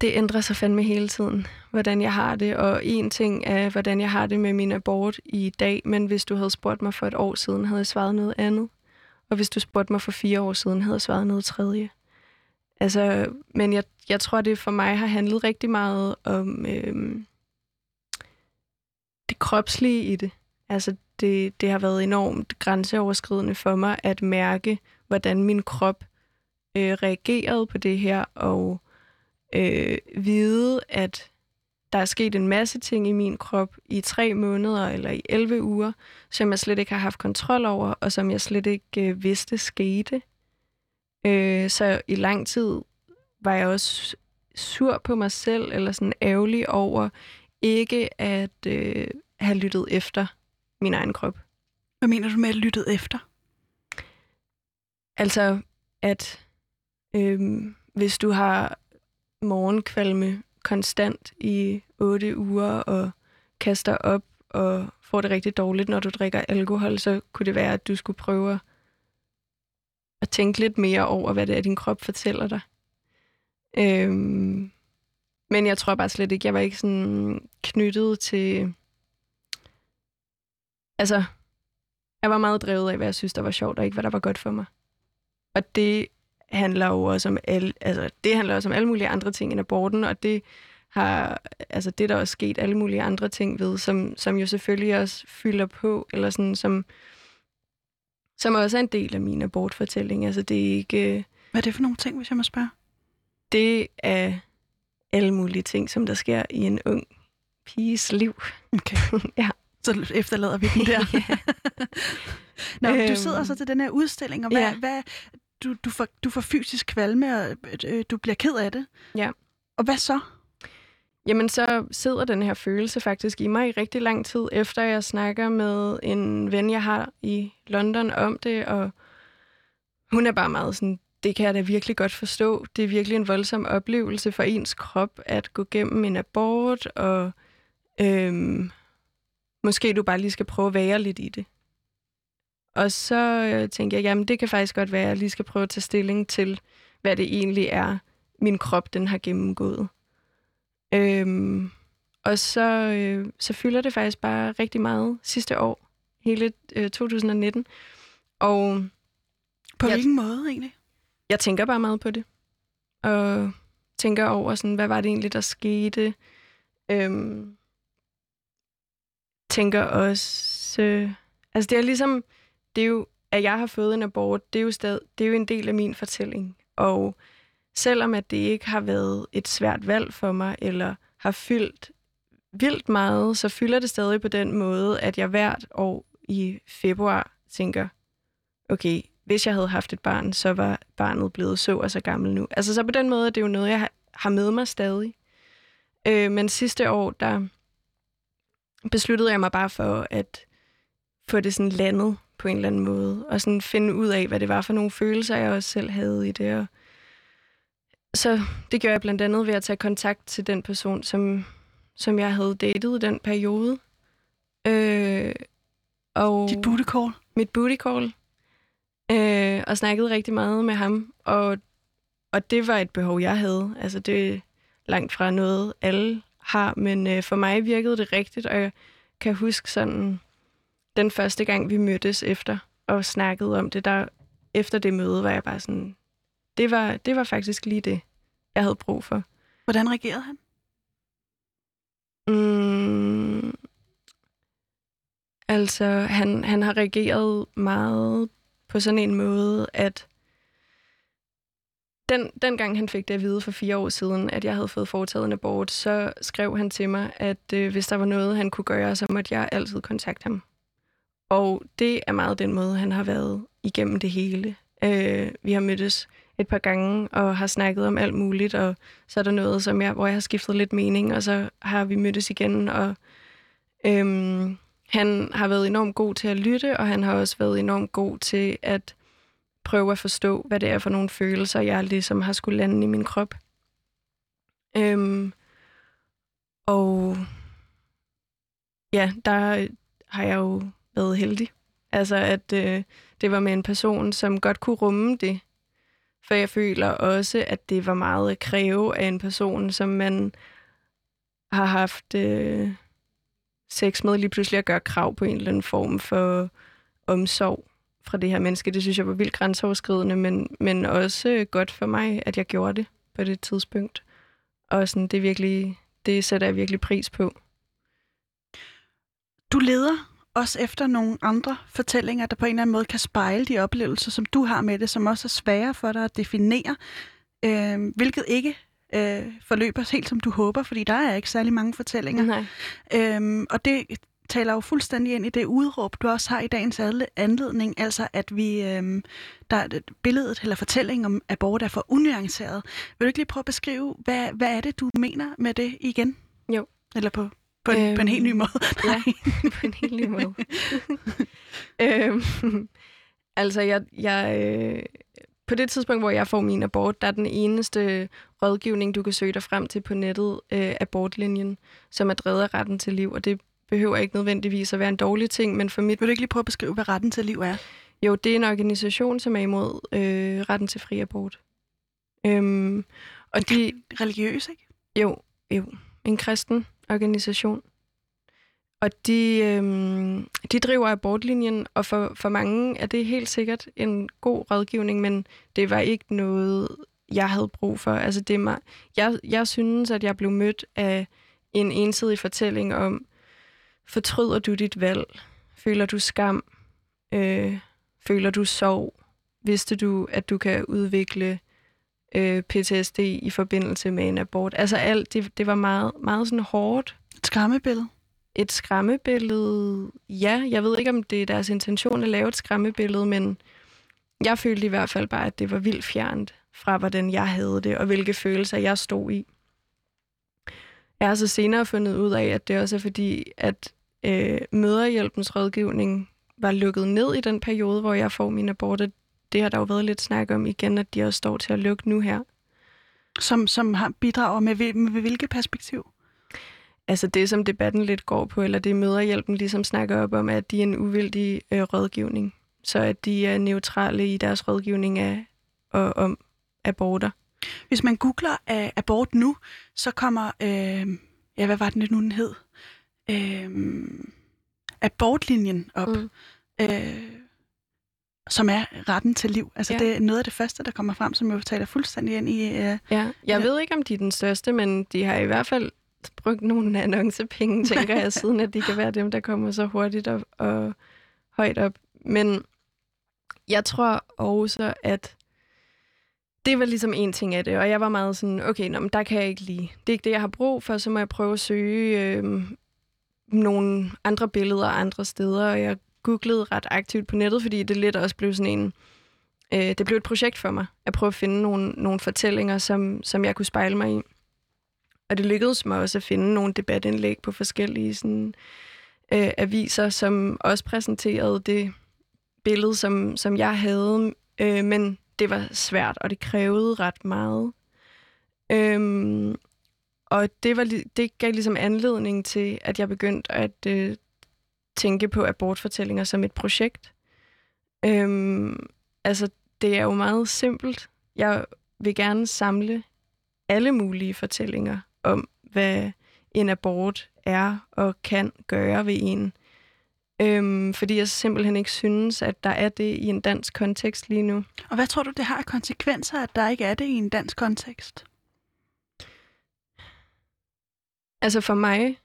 det ændrer sig fandme hele tiden, hvordan jeg har det. Og en ting er, hvordan jeg har det med min abort i dag, men hvis du havde spurgt mig for et år siden, havde jeg svaret noget andet. Og hvis du spurgte mig for fire år siden, havde jeg svaret noget tredje. Altså, men jeg, jeg tror, det for mig har handlet rigtig meget om øhm, det kropslige i det. Altså, det, det har været enormt grænseoverskridende for mig at mærke, hvordan min krop øh, reagerede på det her, og øh, vide, at der er sket en masse ting i min krop i tre måneder eller i 11 uger, som jeg slet ikke har haft kontrol over, og som jeg slet ikke øh, vidste skete. Øh, så i lang tid var jeg også sur på mig selv, eller sådan ærgerlig over ikke at øh, have lyttet efter min egen krop. Hvad mener du med at lyttet efter? Altså, at øh, hvis du har morgenkvalme konstant i otte uger og kaster op og får det rigtig dårligt, når du drikker alkohol, så kunne det være, at du skulle prøve at tænke lidt mere over, hvad det er, din krop fortæller dig. Øhm, men jeg tror bare slet ikke, jeg var ikke sådan knyttet til... Altså, jeg var meget drevet af, hvad jeg synes, der var sjovt, og ikke hvad der var godt for mig. Og det handler jo også om alle, altså, det handler også om alle mulige andre ting end aborten, og det har, altså det der også sket alle mulige andre ting ved, som, som jo selvfølgelig også fylder på, eller sådan, som, som også er en del af min abortfortælling. Altså det er ikke... Hvad er det for nogle ting, hvis jeg må spørge? Det er alle mulige ting, som der sker i en ung piges liv. Okay. ja. Så efterlader vi den der. Nå, øhm, du sidder så til den her udstilling, og hvad, ja. hvad, du, du, får, du får fysisk kvalme, og øh, du bliver ked af det. Ja. Og hvad så? Jamen, så sidder den her følelse faktisk i mig i rigtig lang tid, efter jeg snakker med en ven, jeg har i London om det, og hun er bare meget sådan, det kan jeg da virkelig godt forstå. Det er virkelig en voldsom oplevelse for ens krop at gå gennem en abort, og øhm, måske du bare lige skal prøve at være lidt i det. Og så øh, tænkte jeg, jamen det kan faktisk godt være, at jeg lige skal prøve at tage stilling til, hvad det egentlig er, min krop den har gennemgået. Øhm, og så, øh, så fylder det faktisk bare rigtig meget sidste år, hele øh, 2019. Og på jeg, hvilken måde egentlig? Jeg tænker bare meget på det. Og tænker over, sådan, hvad var det egentlig, der skete. Øhm, tænker også... Øh, altså det er ligesom... Det er jo, at jeg har fået en abort, det er jo, stadig, det er jo en del af min fortælling. Og selvom at det ikke har været et svært valg for mig, eller har fyldt vildt meget, så fylder det stadig på den måde, at jeg hvert år i februar tænker, okay, hvis jeg havde haft et barn, så var barnet blevet så og så gammel nu. Altså så på den måde, det er jo noget, jeg har med mig stadig. Øh, men sidste år, der besluttede jeg mig bare for at få det sådan landet på en eller anden måde, og sådan finde ud af, hvad det var for nogle følelser, jeg også selv havde i det, og så det gjorde jeg blandt andet ved at tage kontakt til den person, som, som jeg havde datet i den periode. Øh, og Dit booty call? Mit booty call. Øh, og snakkede rigtig meget med ham. Og, og det var et behov, jeg havde. Altså det er langt fra noget, alle har. Men øh, for mig virkede det rigtigt, og jeg kan huske sådan den første gang, vi mødtes efter og snakkede om det, der efter det møde var jeg bare sådan, det var, det var faktisk lige det, jeg havde brug for. Hvordan reagerede han? Mm, altså, han, han har reageret meget på sådan en måde, at den, den gang han fik det at vide for fire år siden, at jeg havde fået foretaget en abort, så skrev han til mig, at øh, hvis der var noget, han kunne gøre, så måtte jeg altid kontakte ham. Og det er meget den måde, han har været igennem det hele. Øh, vi har mødtes et par gange og har snakket om alt muligt, og så er der noget, som jeg, hvor jeg har skiftet lidt mening, og så har vi mødtes igen, og øhm, han har været enormt god til at lytte, og han har også været enormt god til at prøve at forstå, hvad det er for nogle følelser, jeg ligesom har skulle lande i min krop. Øhm, og ja, der har jeg jo været heldig. Altså, at øh, det var med en person, som godt kunne rumme det. For jeg føler også, at det var meget at kræve af en person, som man har haft øh, sex med, lige pludselig at gøre krav på en eller anden form for omsorg fra det her menneske. Det synes jeg var vildt grænseoverskridende, men, men også godt for mig, at jeg gjorde det på det tidspunkt. Og sådan, det, virkelig, det sætter jeg virkelig pris på. Du leder også efter nogle andre fortællinger, der på en eller anden måde kan spejle de oplevelser, som du har med det, som også er svære for dig at definere, øh, hvilket ikke øh, forløber helt som du håber, fordi der er ikke særlig mange fortællinger. Nej. Øhm, og det taler jo fuldstændig ind i det udråb, du også har i dagens anledning, altså at vi, øhm, der er billedet eller fortællingen om abort er for unuanceret. Vil du ikke lige prøve at beskrive, hvad, hvad er det, du mener med det igen? Jo. Eller på, på, en, øhm, på en helt ny måde? ja, på en helt ny måde. øhm, altså, jeg, jeg, øh, på det tidspunkt, hvor jeg får min abort, der er den eneste rådgivning, du kan søge dig frem til på nettet, øh, abortlinjen, som er drevet af retten til liv, og det behøver ikke nødvendigvis at være en dårlig ting, men for mit... Vil du ikke lige prøve at beskrive, hvad retten til liv er? Jo, det er en organisation, som er imod øh, retten til fri abort. Øhm, og de... Religiøs, ikke? Jo, jo. En kristen organisation. Og de, øhm, de driver abortlinjen, og for, for mange er det helt sikkert en god rådgivning, men det var ikke noget, jeg havde brug for. Altså det mig, jeg, jeg synes, at jeg blev mødt af en ensidig fortælling om, fortryder du dit valg? Føler du skam? Øh, føler du sorg? Vidste du, at du kan udvikle øh, PTSD i forbindelse med en abort? Altså alt, det, det var meget, meget sådan hårdt. Et skræmmebillede? et skræmmebillede. Ja, jeg ved ikke, om det er deres intention at lave et skræmmebillede, men jeg følte i hvert fald bare, at det var vildt fjernt fra, hvordan jeg havde det, og hvilke følelser jeg stod i. Jeg har så senere fundet ud af, at det også er fordi, at øh, møderhjælpens rådgivning var lukket ned i den periode, hvor jeg får min abort. Det har der jo været lidt snak om igen, at de også står til at lukke nu her. Som, som har bidrager med, med, med hvilket perspektiv? altså det, som debatten lidt går på, eller det møderhjælpen ligesom snakker op om, at de er en uvildig øh, rådgivning. Så at de er neutrale i deres rådgivning af, og, om aborter. Hvis man googler uh, abort nu, så kommer, øh, ja, hvad var det nu, den hed? Øh, abortlinjen op. Mm. Øh, som er retten til liv. Altså ja. det er noget af det første, der kommer frem, som jo taler fuldstændig ind i... Uh, ja, jeg ved ikke, om de er den største, men de har i hvert fald brugt nogle annoncepenge, tænker jeg, siden at de kan være dem, der kommer så hurtigt og, og højt op. Men jeg tror også, at det var ligesom en ting af det, og jeg var meget sådan, okay, nå, men der kan jeg ikke lige. Det er ikke det, jeg har brug for, så må jeg prøve at søge øh, nogle andre billeder andre steder, og jeg googlede ret aktivt på nettet, fordi det lidt også blev sådan en, øh, det blev et projekt for mig, at prøve at finde nogle, nogle fortællinger, som, som jeg kunne spejle mig i. Og det lykkedes mig også at finde nogle debatindlæg på forskellige sådan, øh, aviser, som også præsenterede det billede, som, som jeg havde. Øh, men det var svært, og det krævede ret meget. Øhm, og det, var, det gav ligesom anledning til, at jeg begyndte at øh, tænke på abortfortællinger som et projekt. Øhm, altså, det er jo meget simpelt. Jeg vil gerne samle alle mulige fortællinger om, hvad en abort er og kan gøre ved en. Øhm, fordi jeg simpelthen ikke synes, at der er det i en dansk kontekst lige nu. Og hvad tror du, det har af konsekvenser, at der ikke er det i en dansk kontekst? Altså for mig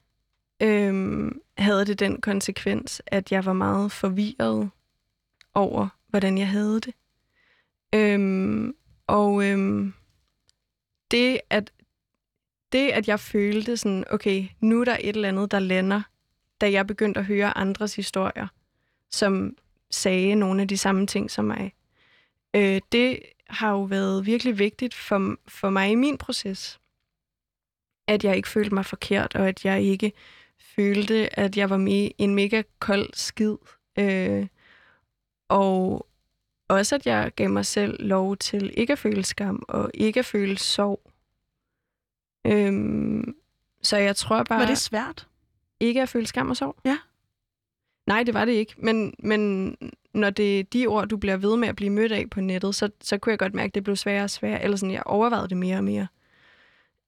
øhm, havde det den konsekvens, at jeg var meget forvirret over, hvordan jeg havde det. Øhm, Og øhm, det, at, det, at jeg følte sådan, okay, nu er der et eller andet, der lander, da jeg begyndte at høre andres historier, som sagde nogle af de samme ting som mig. Øh, det har jo været virkelig vigtigt for, for mig i min proces, at jeg ikke følte mig forkert, og at jeg ikke følte, at jeg var med en mega kold skid. Øh, og også, at jeg gav mig selv lov til ikke at føle skam, og ikke at føle sorg. Øhm, så jeg tror bare... Var det svært? Ikke at føle skam og sorg? Ja. Nej, det var det ikke. Men, men når det er de ord, du bliver ved med at blive mødt af på nettet, så, så kunne jeg godt mærke, at det blev sværere og sværere. Eller sådan, jeg overvejede det mere og mere.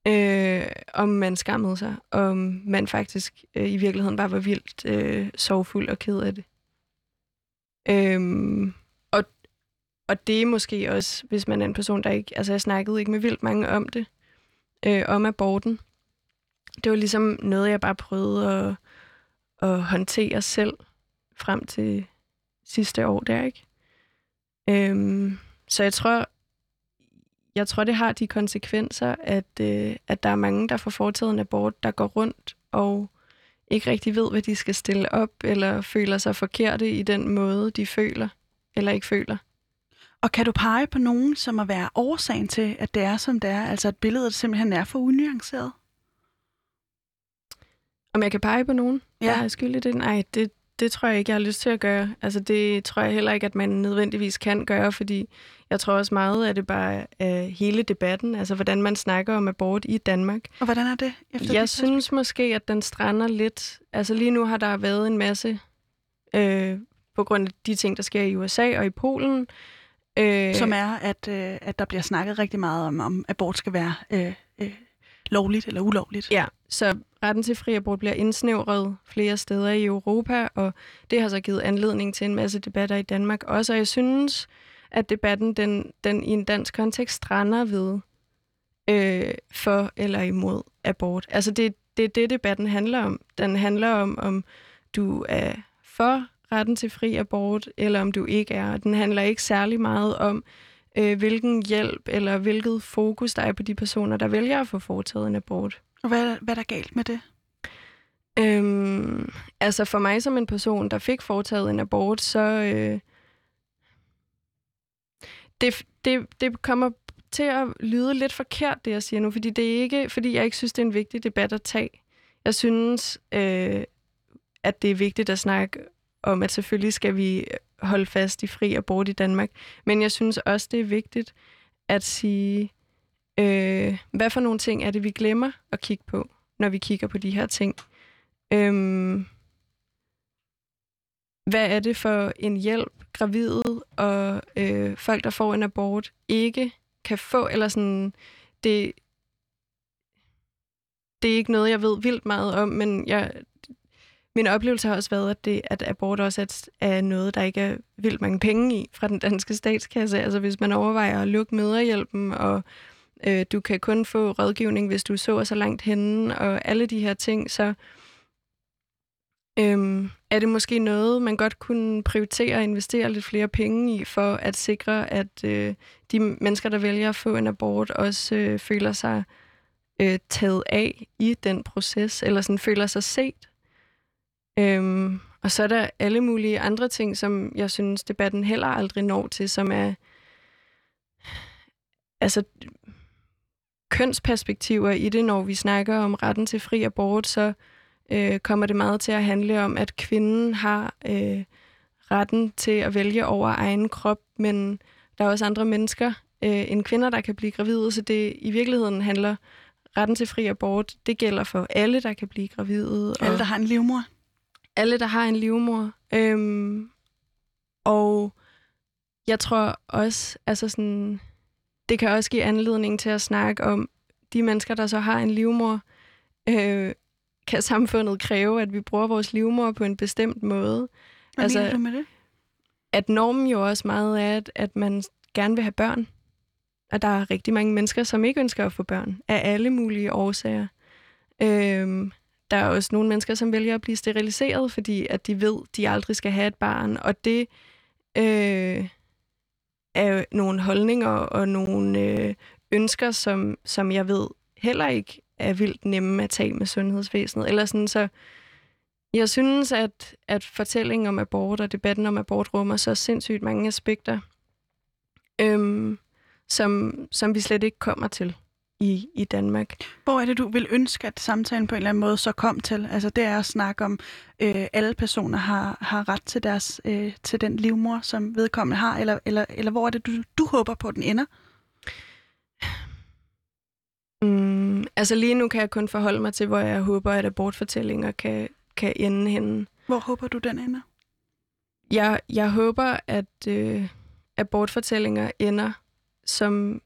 Øh, om man skammede sig. Om man faktisk øh, i virkeligheden bare var vildt øh, sorgfuld og ked af det. Øhm, og, og det er måske også, hvis man er en person, der ikke... Altså, jeg snakkede ikke med vildt mange om det. Øh, om aborten. Det var ligesom noget, jeg bare prøvede at, at håndtere selv frem til sidste år der, ikke? Øhm, så jeg tror, jeg tror, det har de konsekvenser, at, øh, at der er mange, der får foretaget en abort, der går rundt og ikke rigtig ved, hvad de skal stille op, eller føler sig forkerte i den måde, de føler eller ikke føler. Og kan du pege på nogen, som må være årsagen til, at det er, som det er? Altså, at billedet simpelthen er for unuanceret? Om jeg kan pege på nogen, Ja. der er skyld i det? Nej, det, det tror jeg ikke, jeg har lyst til at gøre. Altså, det tror jeg heller ikke, at man nødvendigvis kan gøre, fordi jeg tror også meget, at det bare er hele debatten, altså hvordan man snakker om abort i Danmark. Og hvordan er det? Efter Jeg dit synes måske, at den strander lidt. Altså lige nu har der været en masse, øh, på grund af de ting, der sker i USA og i Polen. Øh, Som er, at, øh, at der bliver snakket rigtig meget om, om abort skal være øh, øh, lovligt eller ulovligt. Ja, så retten til fri abort bliver indsnævret flere steder i Europa, og det har så givet anledning til en masse debatter i Danmark også. Og jeg synes, at debatten den, den i en dansk kontekst strander ved øh, for eller imod abort. Altså det, det er det, debatten handler om. Den handler om, om du er for retten til fri abort, eller om du ikke er. Den handler ikke særlig meget om, øh, hvilken hjælp eller hvilket fokus der er på de personer, der vælger at få foretaget en abort. Og hvad, hvad er der galt med det? Øhm, altså for mig som en person, der fik foretaget en abort, så øh, det, det, det kommer til at lyde lidt forkert, det jeg siger nu, fordi det er ikke, fordi jeg ikke synes, det er en vigtig debat at tage. Jeg synes, øh, at det er vigtigt at snakke om, at selvfølgelig skal vi holde fast i fri abort i Danmark, men jeg synes også, det er vigtigt at sige, øh, hvad for nogle ting er det, vi glemmer at kigge på, når vi kigger på de her ting. Øhm, hvad er det for en hjælp, gravide og øh, folk, der får en abort, ikke kan få, eller sådan, det, det er ikke noget, jeg ved vildt meget om, men jeg, min oplevelse har også været, at, det, at abort også er, er noget, der ikke er vildt mange penge i fra den danske statskasse. Altså hvis man overvejer at lukke møderhjælpen, og øh, du kan kun få rådgivning, hvis du så så langt henne, og alle de her ting, så øhm, er det måske noget, man godt kunne prioritere og investere lidt flere penge i, for at sikre, at øh, de mennesker, der vælger at få en abort, også øh, føler sig øh, taget af i den proces, eller sådan føler sig set. Øhm, og så er der alle mulige andre ting, som jeg synes, debatten heller aldrig når til, som er altså kønsperspektiver i det, når vi snakker om retten til fri abort, så øh, kommer det meget til at handle om, at kvinden har øh, retten til at vælge over egen krop, men der er også andre mennesker øh, end kvinder, der kan blive gravide, så det i virkeligheden handler retten til fri abort, det gælder for alle, der kan blive gravide. Og Alle, der har en livmor. alle, der har en livmor. Øhm, og jeg tror også, altså sådan, det kan også give anledning til at snakke om de mennesker, der så har en livmor. Øh, kan samfundet kræve, at vi bruger vores livmor på en bestemt måde? Hvad Altså- mener du med det? At normen jo også meget er, at, at man gerne vil have børn. Og der er rigtig mange mennesker, som ikke ønsker at få børn, af alle mulige årsager. Øhm, der er også nogle mennesker, som vælger at blive steriliseret, fordi at de ved, de aldrig skal have et barn. Og det øh, af nogle holdninger og nogle øh, ønsker, som, som jeg ved heller ikke er vildt nemme at tage med sundhedsvæsenet. Eller sådan, så jeg synes, at, at fortællingen om abort og debatten om abort rummer så sindssygt mange aspekter, øhm, som, som vi slet ikke kommer til i, i Danmark. Hvor er det, du vil ønske, at samtalen på en eller anden måde så kom til? Altså det er at snakke om, øh, alle personer har, har ret til, deres, øh, til den livmor, som vedkommende har, eller, eller, eller hvor er det, du, du håber på, at den ender? Mm, altså lige nu kan jeg kun forholde mig til, hvor jeg håber, at abortfortællinger kan, kan ende henne. Hvor håber du, den ender? Jeg, jeg håber, at øh, abortfortællinger ender som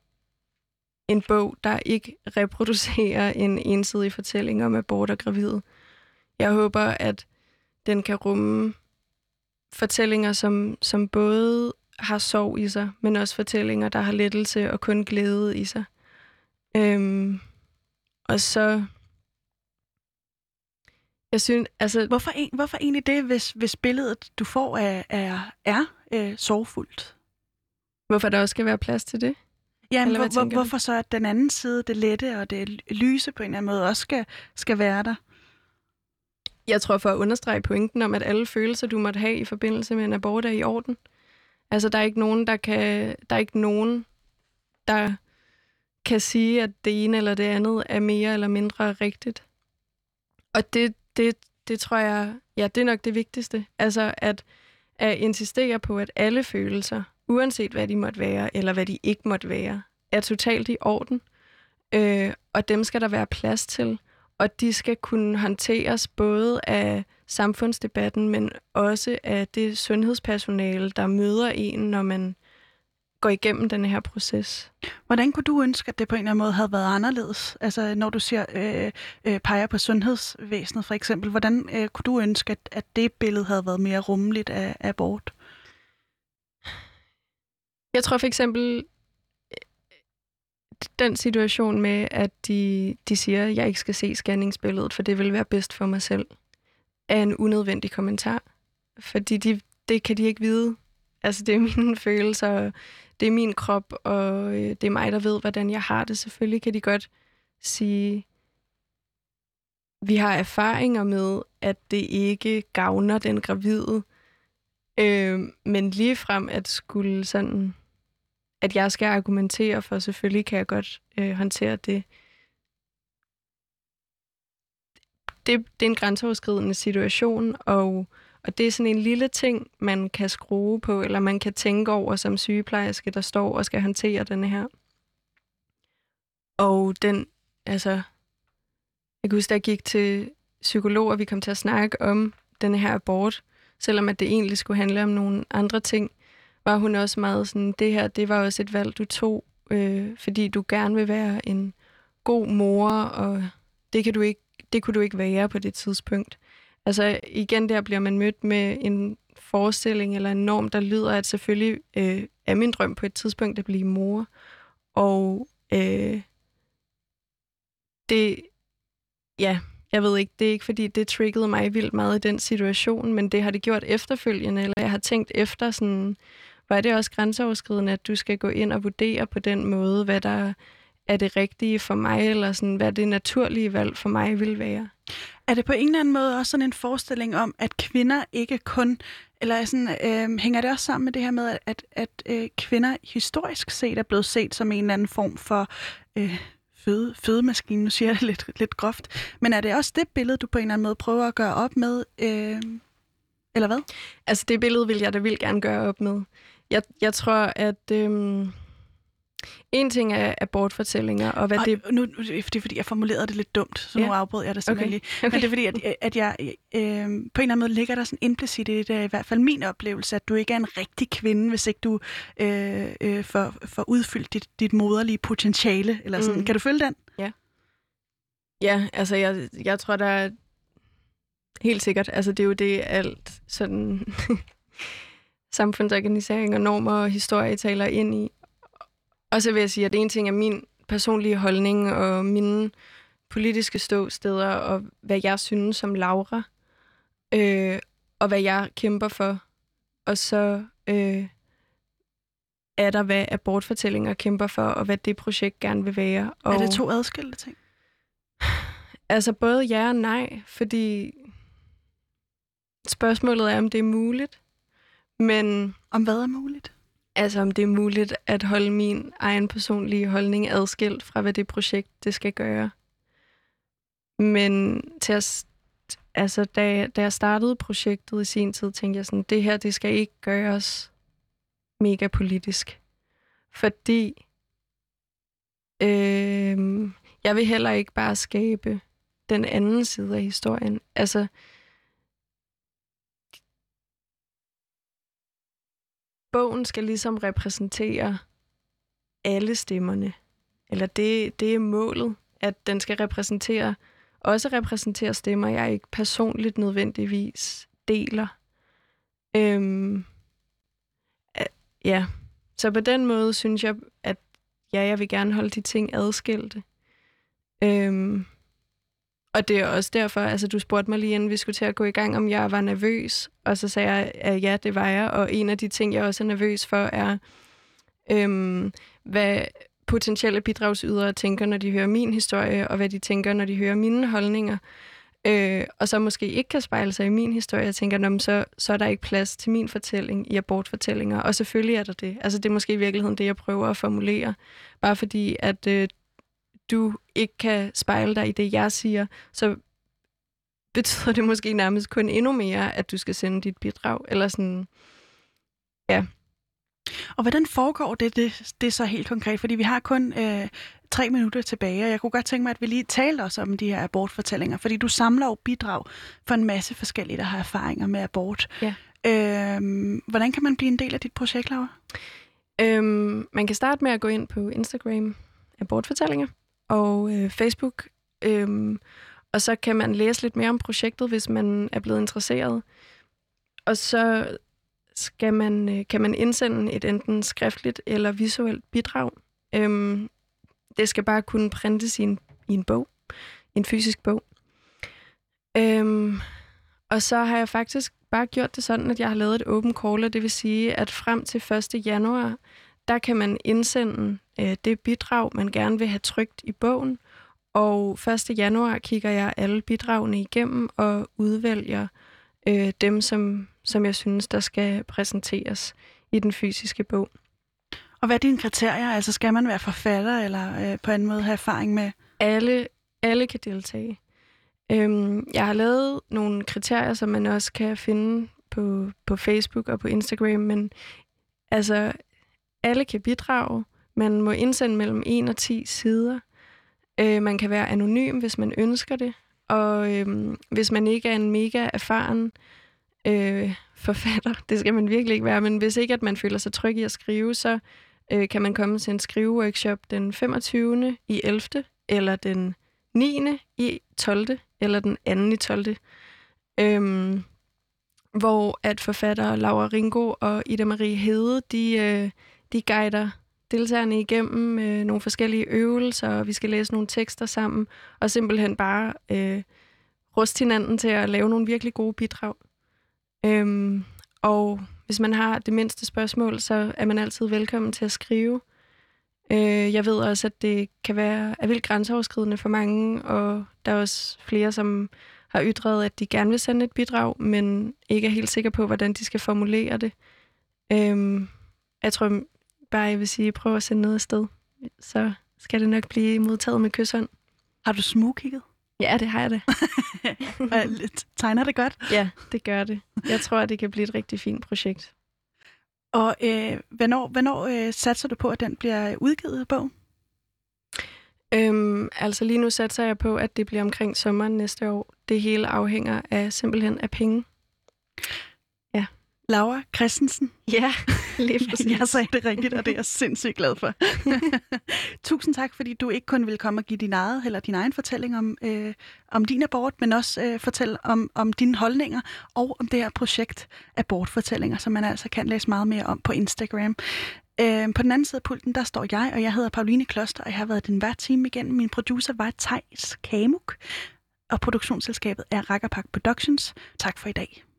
en bog, der ikke reproducerer en ensidig fortælling om abort og gravid. Jeg håber, at den kan rumme fortællinger, som, som både har sorg i sig, men også fortællinger, der har lettelse og kun glæde i sig. Øhm, og så... Jeg synes, altså... Hvorfor, hvorfor egentlig det, hvis, hvis billedet, du får, er, er, er øh, sorgfuldt? Hvorfor der også skal være plads til det? Ja, men hvor, hvor, hvorfor så at den anden side, det lette og det lyse på en eller anden måde, også skal, skal være der? Jeg tror for at understrege pointen om, at alle følelser, du måtte have i forbindelse med en abort, er i orden. Altså, der er ikke nogen, der kan... Der er ikke nogen, der kan sige, at det ene eller det andet er mere eller mindre rigtigt. Og det, det, det tror jeg, ja, det er nok det vigtigste. Altså, at, at insistere på, at alle følelser uanset hvad de måtte være, eller hvad de ikke måtte være, er totalt i orden. Øh, og dem skal der være plads til. Og de skal kunne håndteres både af samfundsdebatten, men også af det sundhedspersonale, der møder en, når man går igennem den her proces. Hvordan kunne du ønske, at det på en eller anden måde havde været anderledes? Altså når du siger, øh, øh, peger på sundhedsvæsenet for eksempel, hvordan øh, kunne du ønske, at, at det billede havde været mere rummeligt af, af abort? Jeg tror for eksempel, den situation med, at de, de siger, at jeg ikke skal se scanningsbilledet, for det vil være bedst for mig selv, er en unødvendig kommentar. Fordi de, det kan de ikke vide. Altså, det er mine følelser, det er min krop, og øh, det er mig, der ved, hvordan jeg har det. Selvfølgelig kan de godt sige, vi har erfaringer med, at det ikke gavner den gravide. Øh, men lige frem at skulle sådan at jeg skal argumentere for, selvfølgelig kan jeg godt øh, håndtere det. det. Det er en grænseoverskridende situation, og, og det er sådan en lille ting, man kan skrue på, eller man kan tænke over som sygeplejerske, der står og skal håndtere den her. Og den, altså, jeg kan huske, da jeg gik til psykolog, og vi kom til at snakke om den her abort, selvom at det egentlig skulle handle om nogle andre ting, var hun også meget sådan, det her, det var også et valg, du tog, øh, fordi du gerne vil være en god mor, og det, kan du ikke, det kunne du ikke være på det tidspunkt. Altså igen, der bliver man mødt med en forestilling eller en norm, der lyder, at selvfølgelig øh, er min drøm på et tidspunkt at blive mor. Og øh, det, ja, jeg ved ikke, det er ikke fordi, det triggede mig vildt meget i den situation, men det har det gjort efterfølgende, eller jeg har tænkt efter sådan, var det også grænseoverskridende, at du skal gå ind og vurdere på den måde, hvad der er det rigtige for mig, eller sådan, hvad det naturlige valg for mig vil være. Er det på en eller anden måde også sådan en forestilling om, at kvinder ikke kun, eller sådan, øh, hænger det også sammen med det her med, at, at, øh, kvinder historisk set er blevet set som en eller anden form for øh, føde, fødemaskine, nu siger jeg det lidt, lidt groft, men er det også det billede, du på en eller anden måde prøver at gøre op med, øh, eller hvad? Altså det billede vil jeg da vil gerne gøre op med. Jeg, jeg tror, at... Øhm, en ting er abortfortællinger, og hvad og det... Nu, det er fordi, jeg formulerede det lidt dumt, så ja. nu afbrød jeg det simpelthen okay. lige. Men det er fordi, at, at jeg øh, på en eller anden måde ligger der sådan implicit i det, er i hvert fald min oplevelse, at du ikke er en rigtig kvinde, hvis ikke du øh, øh, får, får udfyldt dit, dit moderlige potentiale. Eller sådan. Mm. Kan du følge den? Ja. Ja, altså jeg, jeg tror, der er helt sikkert, altså det er jo det alt sådan samfundsorganisering og normer og historie taler ind i. Og så vil jeg sige, at ene ting er min personlige holdning og mine politiske ståsteder og hvad jeg synes som Laura. Øh, og hvad jeg kæmper for. Og så øh, er der, hvad abortfortællinger kæmper for, og hvad det projekt gerne vil være. Og, er det to adskilte ting? Altså både ja og nej, fordi spørgsmålet er, om det er muligt. Men om hvad er muligt? Altså om det er muligt at holde min egen personlige holdning adskilt fra, hvad det projekt det skal gøre. Men til at, altså, da, da jeg startede projektet i sin tid, tænkte jeg sådan, det her det skal ikke gøres mega politisk. Fordi øh, jeg vil heller ikke bare skabe den anden side af historien. Altså, bogen skal ligesom repræsentere alle stemmerne. Eller det, det er målet, at den skal repræsentere, også repræsentere stemmer, jeg ikke personligt nødvendigvis deler. Øhm, ja, så på den måde synes jeg, at ja, jeg vil gerne holde de ting adskilte. Øhm, og det er også derfor, altså du spurgte mig lige inden vi skulle til at gå i gang, om jeg var nervøs, og så sagde jeg, at ja, det var jeg, og en af de ting, jeg også er nervøs for, er, øhm, hvad potentielle bidragsydere tænker, når de hører min historie, og hvad de tænker, når de hører mine holdninger. Øh, og så måske ikke kan spejle sig i min historie, jeg tænker, så, så er der ikke plads til min fortælling i abortfortællinger. Og selvfølgelig er der det. Altså det er måske i virkeligheden det, jeg prøver at formulere. Bare fordi, at øh, du ikke kan spejle dig i det, jeg siger, så betyder det måske nærmest kun endnu mere, at du skal sende dit bidrag. Eller sådan, ja. Og hvordan foregår det, det, det så helt konkret? Fordi vi har kun øh, tre minutter tilbage, og jeg kunne godt tænke mig, at vi lige taler os om de her abortfortællinger, fordi du samler jo bidrag for en masse forskellige, der har erfaringer med abort. Ja. Øhm, hvordan kan man blive en del af dit projekt, Laura? Øhm, man kan starte med at gå ind på Instagram, abortfortællinger, og øh, Facebook. Øhm, og så kan man læse lidt mere om projektet, hvis man er blevet interesseret. Og så skal man, øh, kan man indsende et enten skriftligt eller visuelt bidrag. Øhm, det skal bare kunne printes i en, i en bog, en fysisk bog. Øhm, og så har jeg faktisk bare gjort det sådan, at jeg har lavet et open caller, det vil sige, at frem til 1. januar, der kan man indsende øh, det bidrag, man gerne vil have trygt i bogen. Og 1. januar kigger jeg alle bidragene igennem og udvælger øh, dem, som, som jeg synes, der skal præsenteres i den fysiske bog. Og hvad er dine kriterier? Altså skal man være forfatter eller øh, på en måde have erfaring med? Alle, alle kan deltage. Øhm, jeg har lavet nogle kriterier, som man også kan finde på, på Facebook og på Instagram, men altså alle kan bidrage. Man må indsende mellem 1 og 10 sider. Øh, man kan være anonym, hvis man ønsker det. Og øh, hvis man ikke er en mega erfaren øh, forfatter, det skal man virkelig ikke være, men hvis ikke at man føler sig tryg i at skrive, så øh, kan man komme til en skriveworkshop den 25. i 11. eller den 9. i 12. eller den 2. i 12. Øhm, hvor at forfatter Laura Ringo og Ida Marie Hede, de, øh, de guider deltagerne igennem øh, nogle forskellige øvelser, og vi skal læse nogle tekster sammen, og simpelthen bare øh, ruste hinanden til at lave nogle virkelig gode bidrag. Øhm, og hvis man har det mindste spørgsmål, så er man altid velkommen til at skrive. Øh, jeg ved også, at det kan være er vildt grænseoverskridende for mange, og der er også flere, som har ytret, at de gerne vil sende et bidrag, men ikke er helt sikre på, hvordan de skal formulere det. Øhm, jeg tror bare, jeg vil sige, prøv at sende noget afsted. Så skal det nok blive modtaget med kysshånd. Har du smugkigget? Ja, det har jeg det. Tegner det godt? Ja, det gør det. Jeg tror, at det kan blive et rigtig fint projekt. Og øh, hvornår, hvornår øh, satser du på, at den bliver udgivet bog? Øhm, altså lige nu satser jeg på, at det bliver omkring sommeren næste år. Det hele afhænger af simpelthen af penge. Laura Christensen. Ja, lige præcis. jeg sagde det rigtigt, og det er jeg sindssygt glad for. Tusind tak, fordi du ikke kun vil komme og give din, eget, eller din egen fortælling om, øh, om din abort, men også øh, fortælle om, om dine holdninger og om det her projekt Abortfortællinger, som man altså kan læse meget mere om på Instagram. Øh, på den anden side af pulten, der står jeg, og jeg hedder Pauline Kloster, og jeg har været den hver time igennem. Min producer var Tejs Kamuk, og produktionsselskabet er Rakkerpak Productions. Tak for i dag.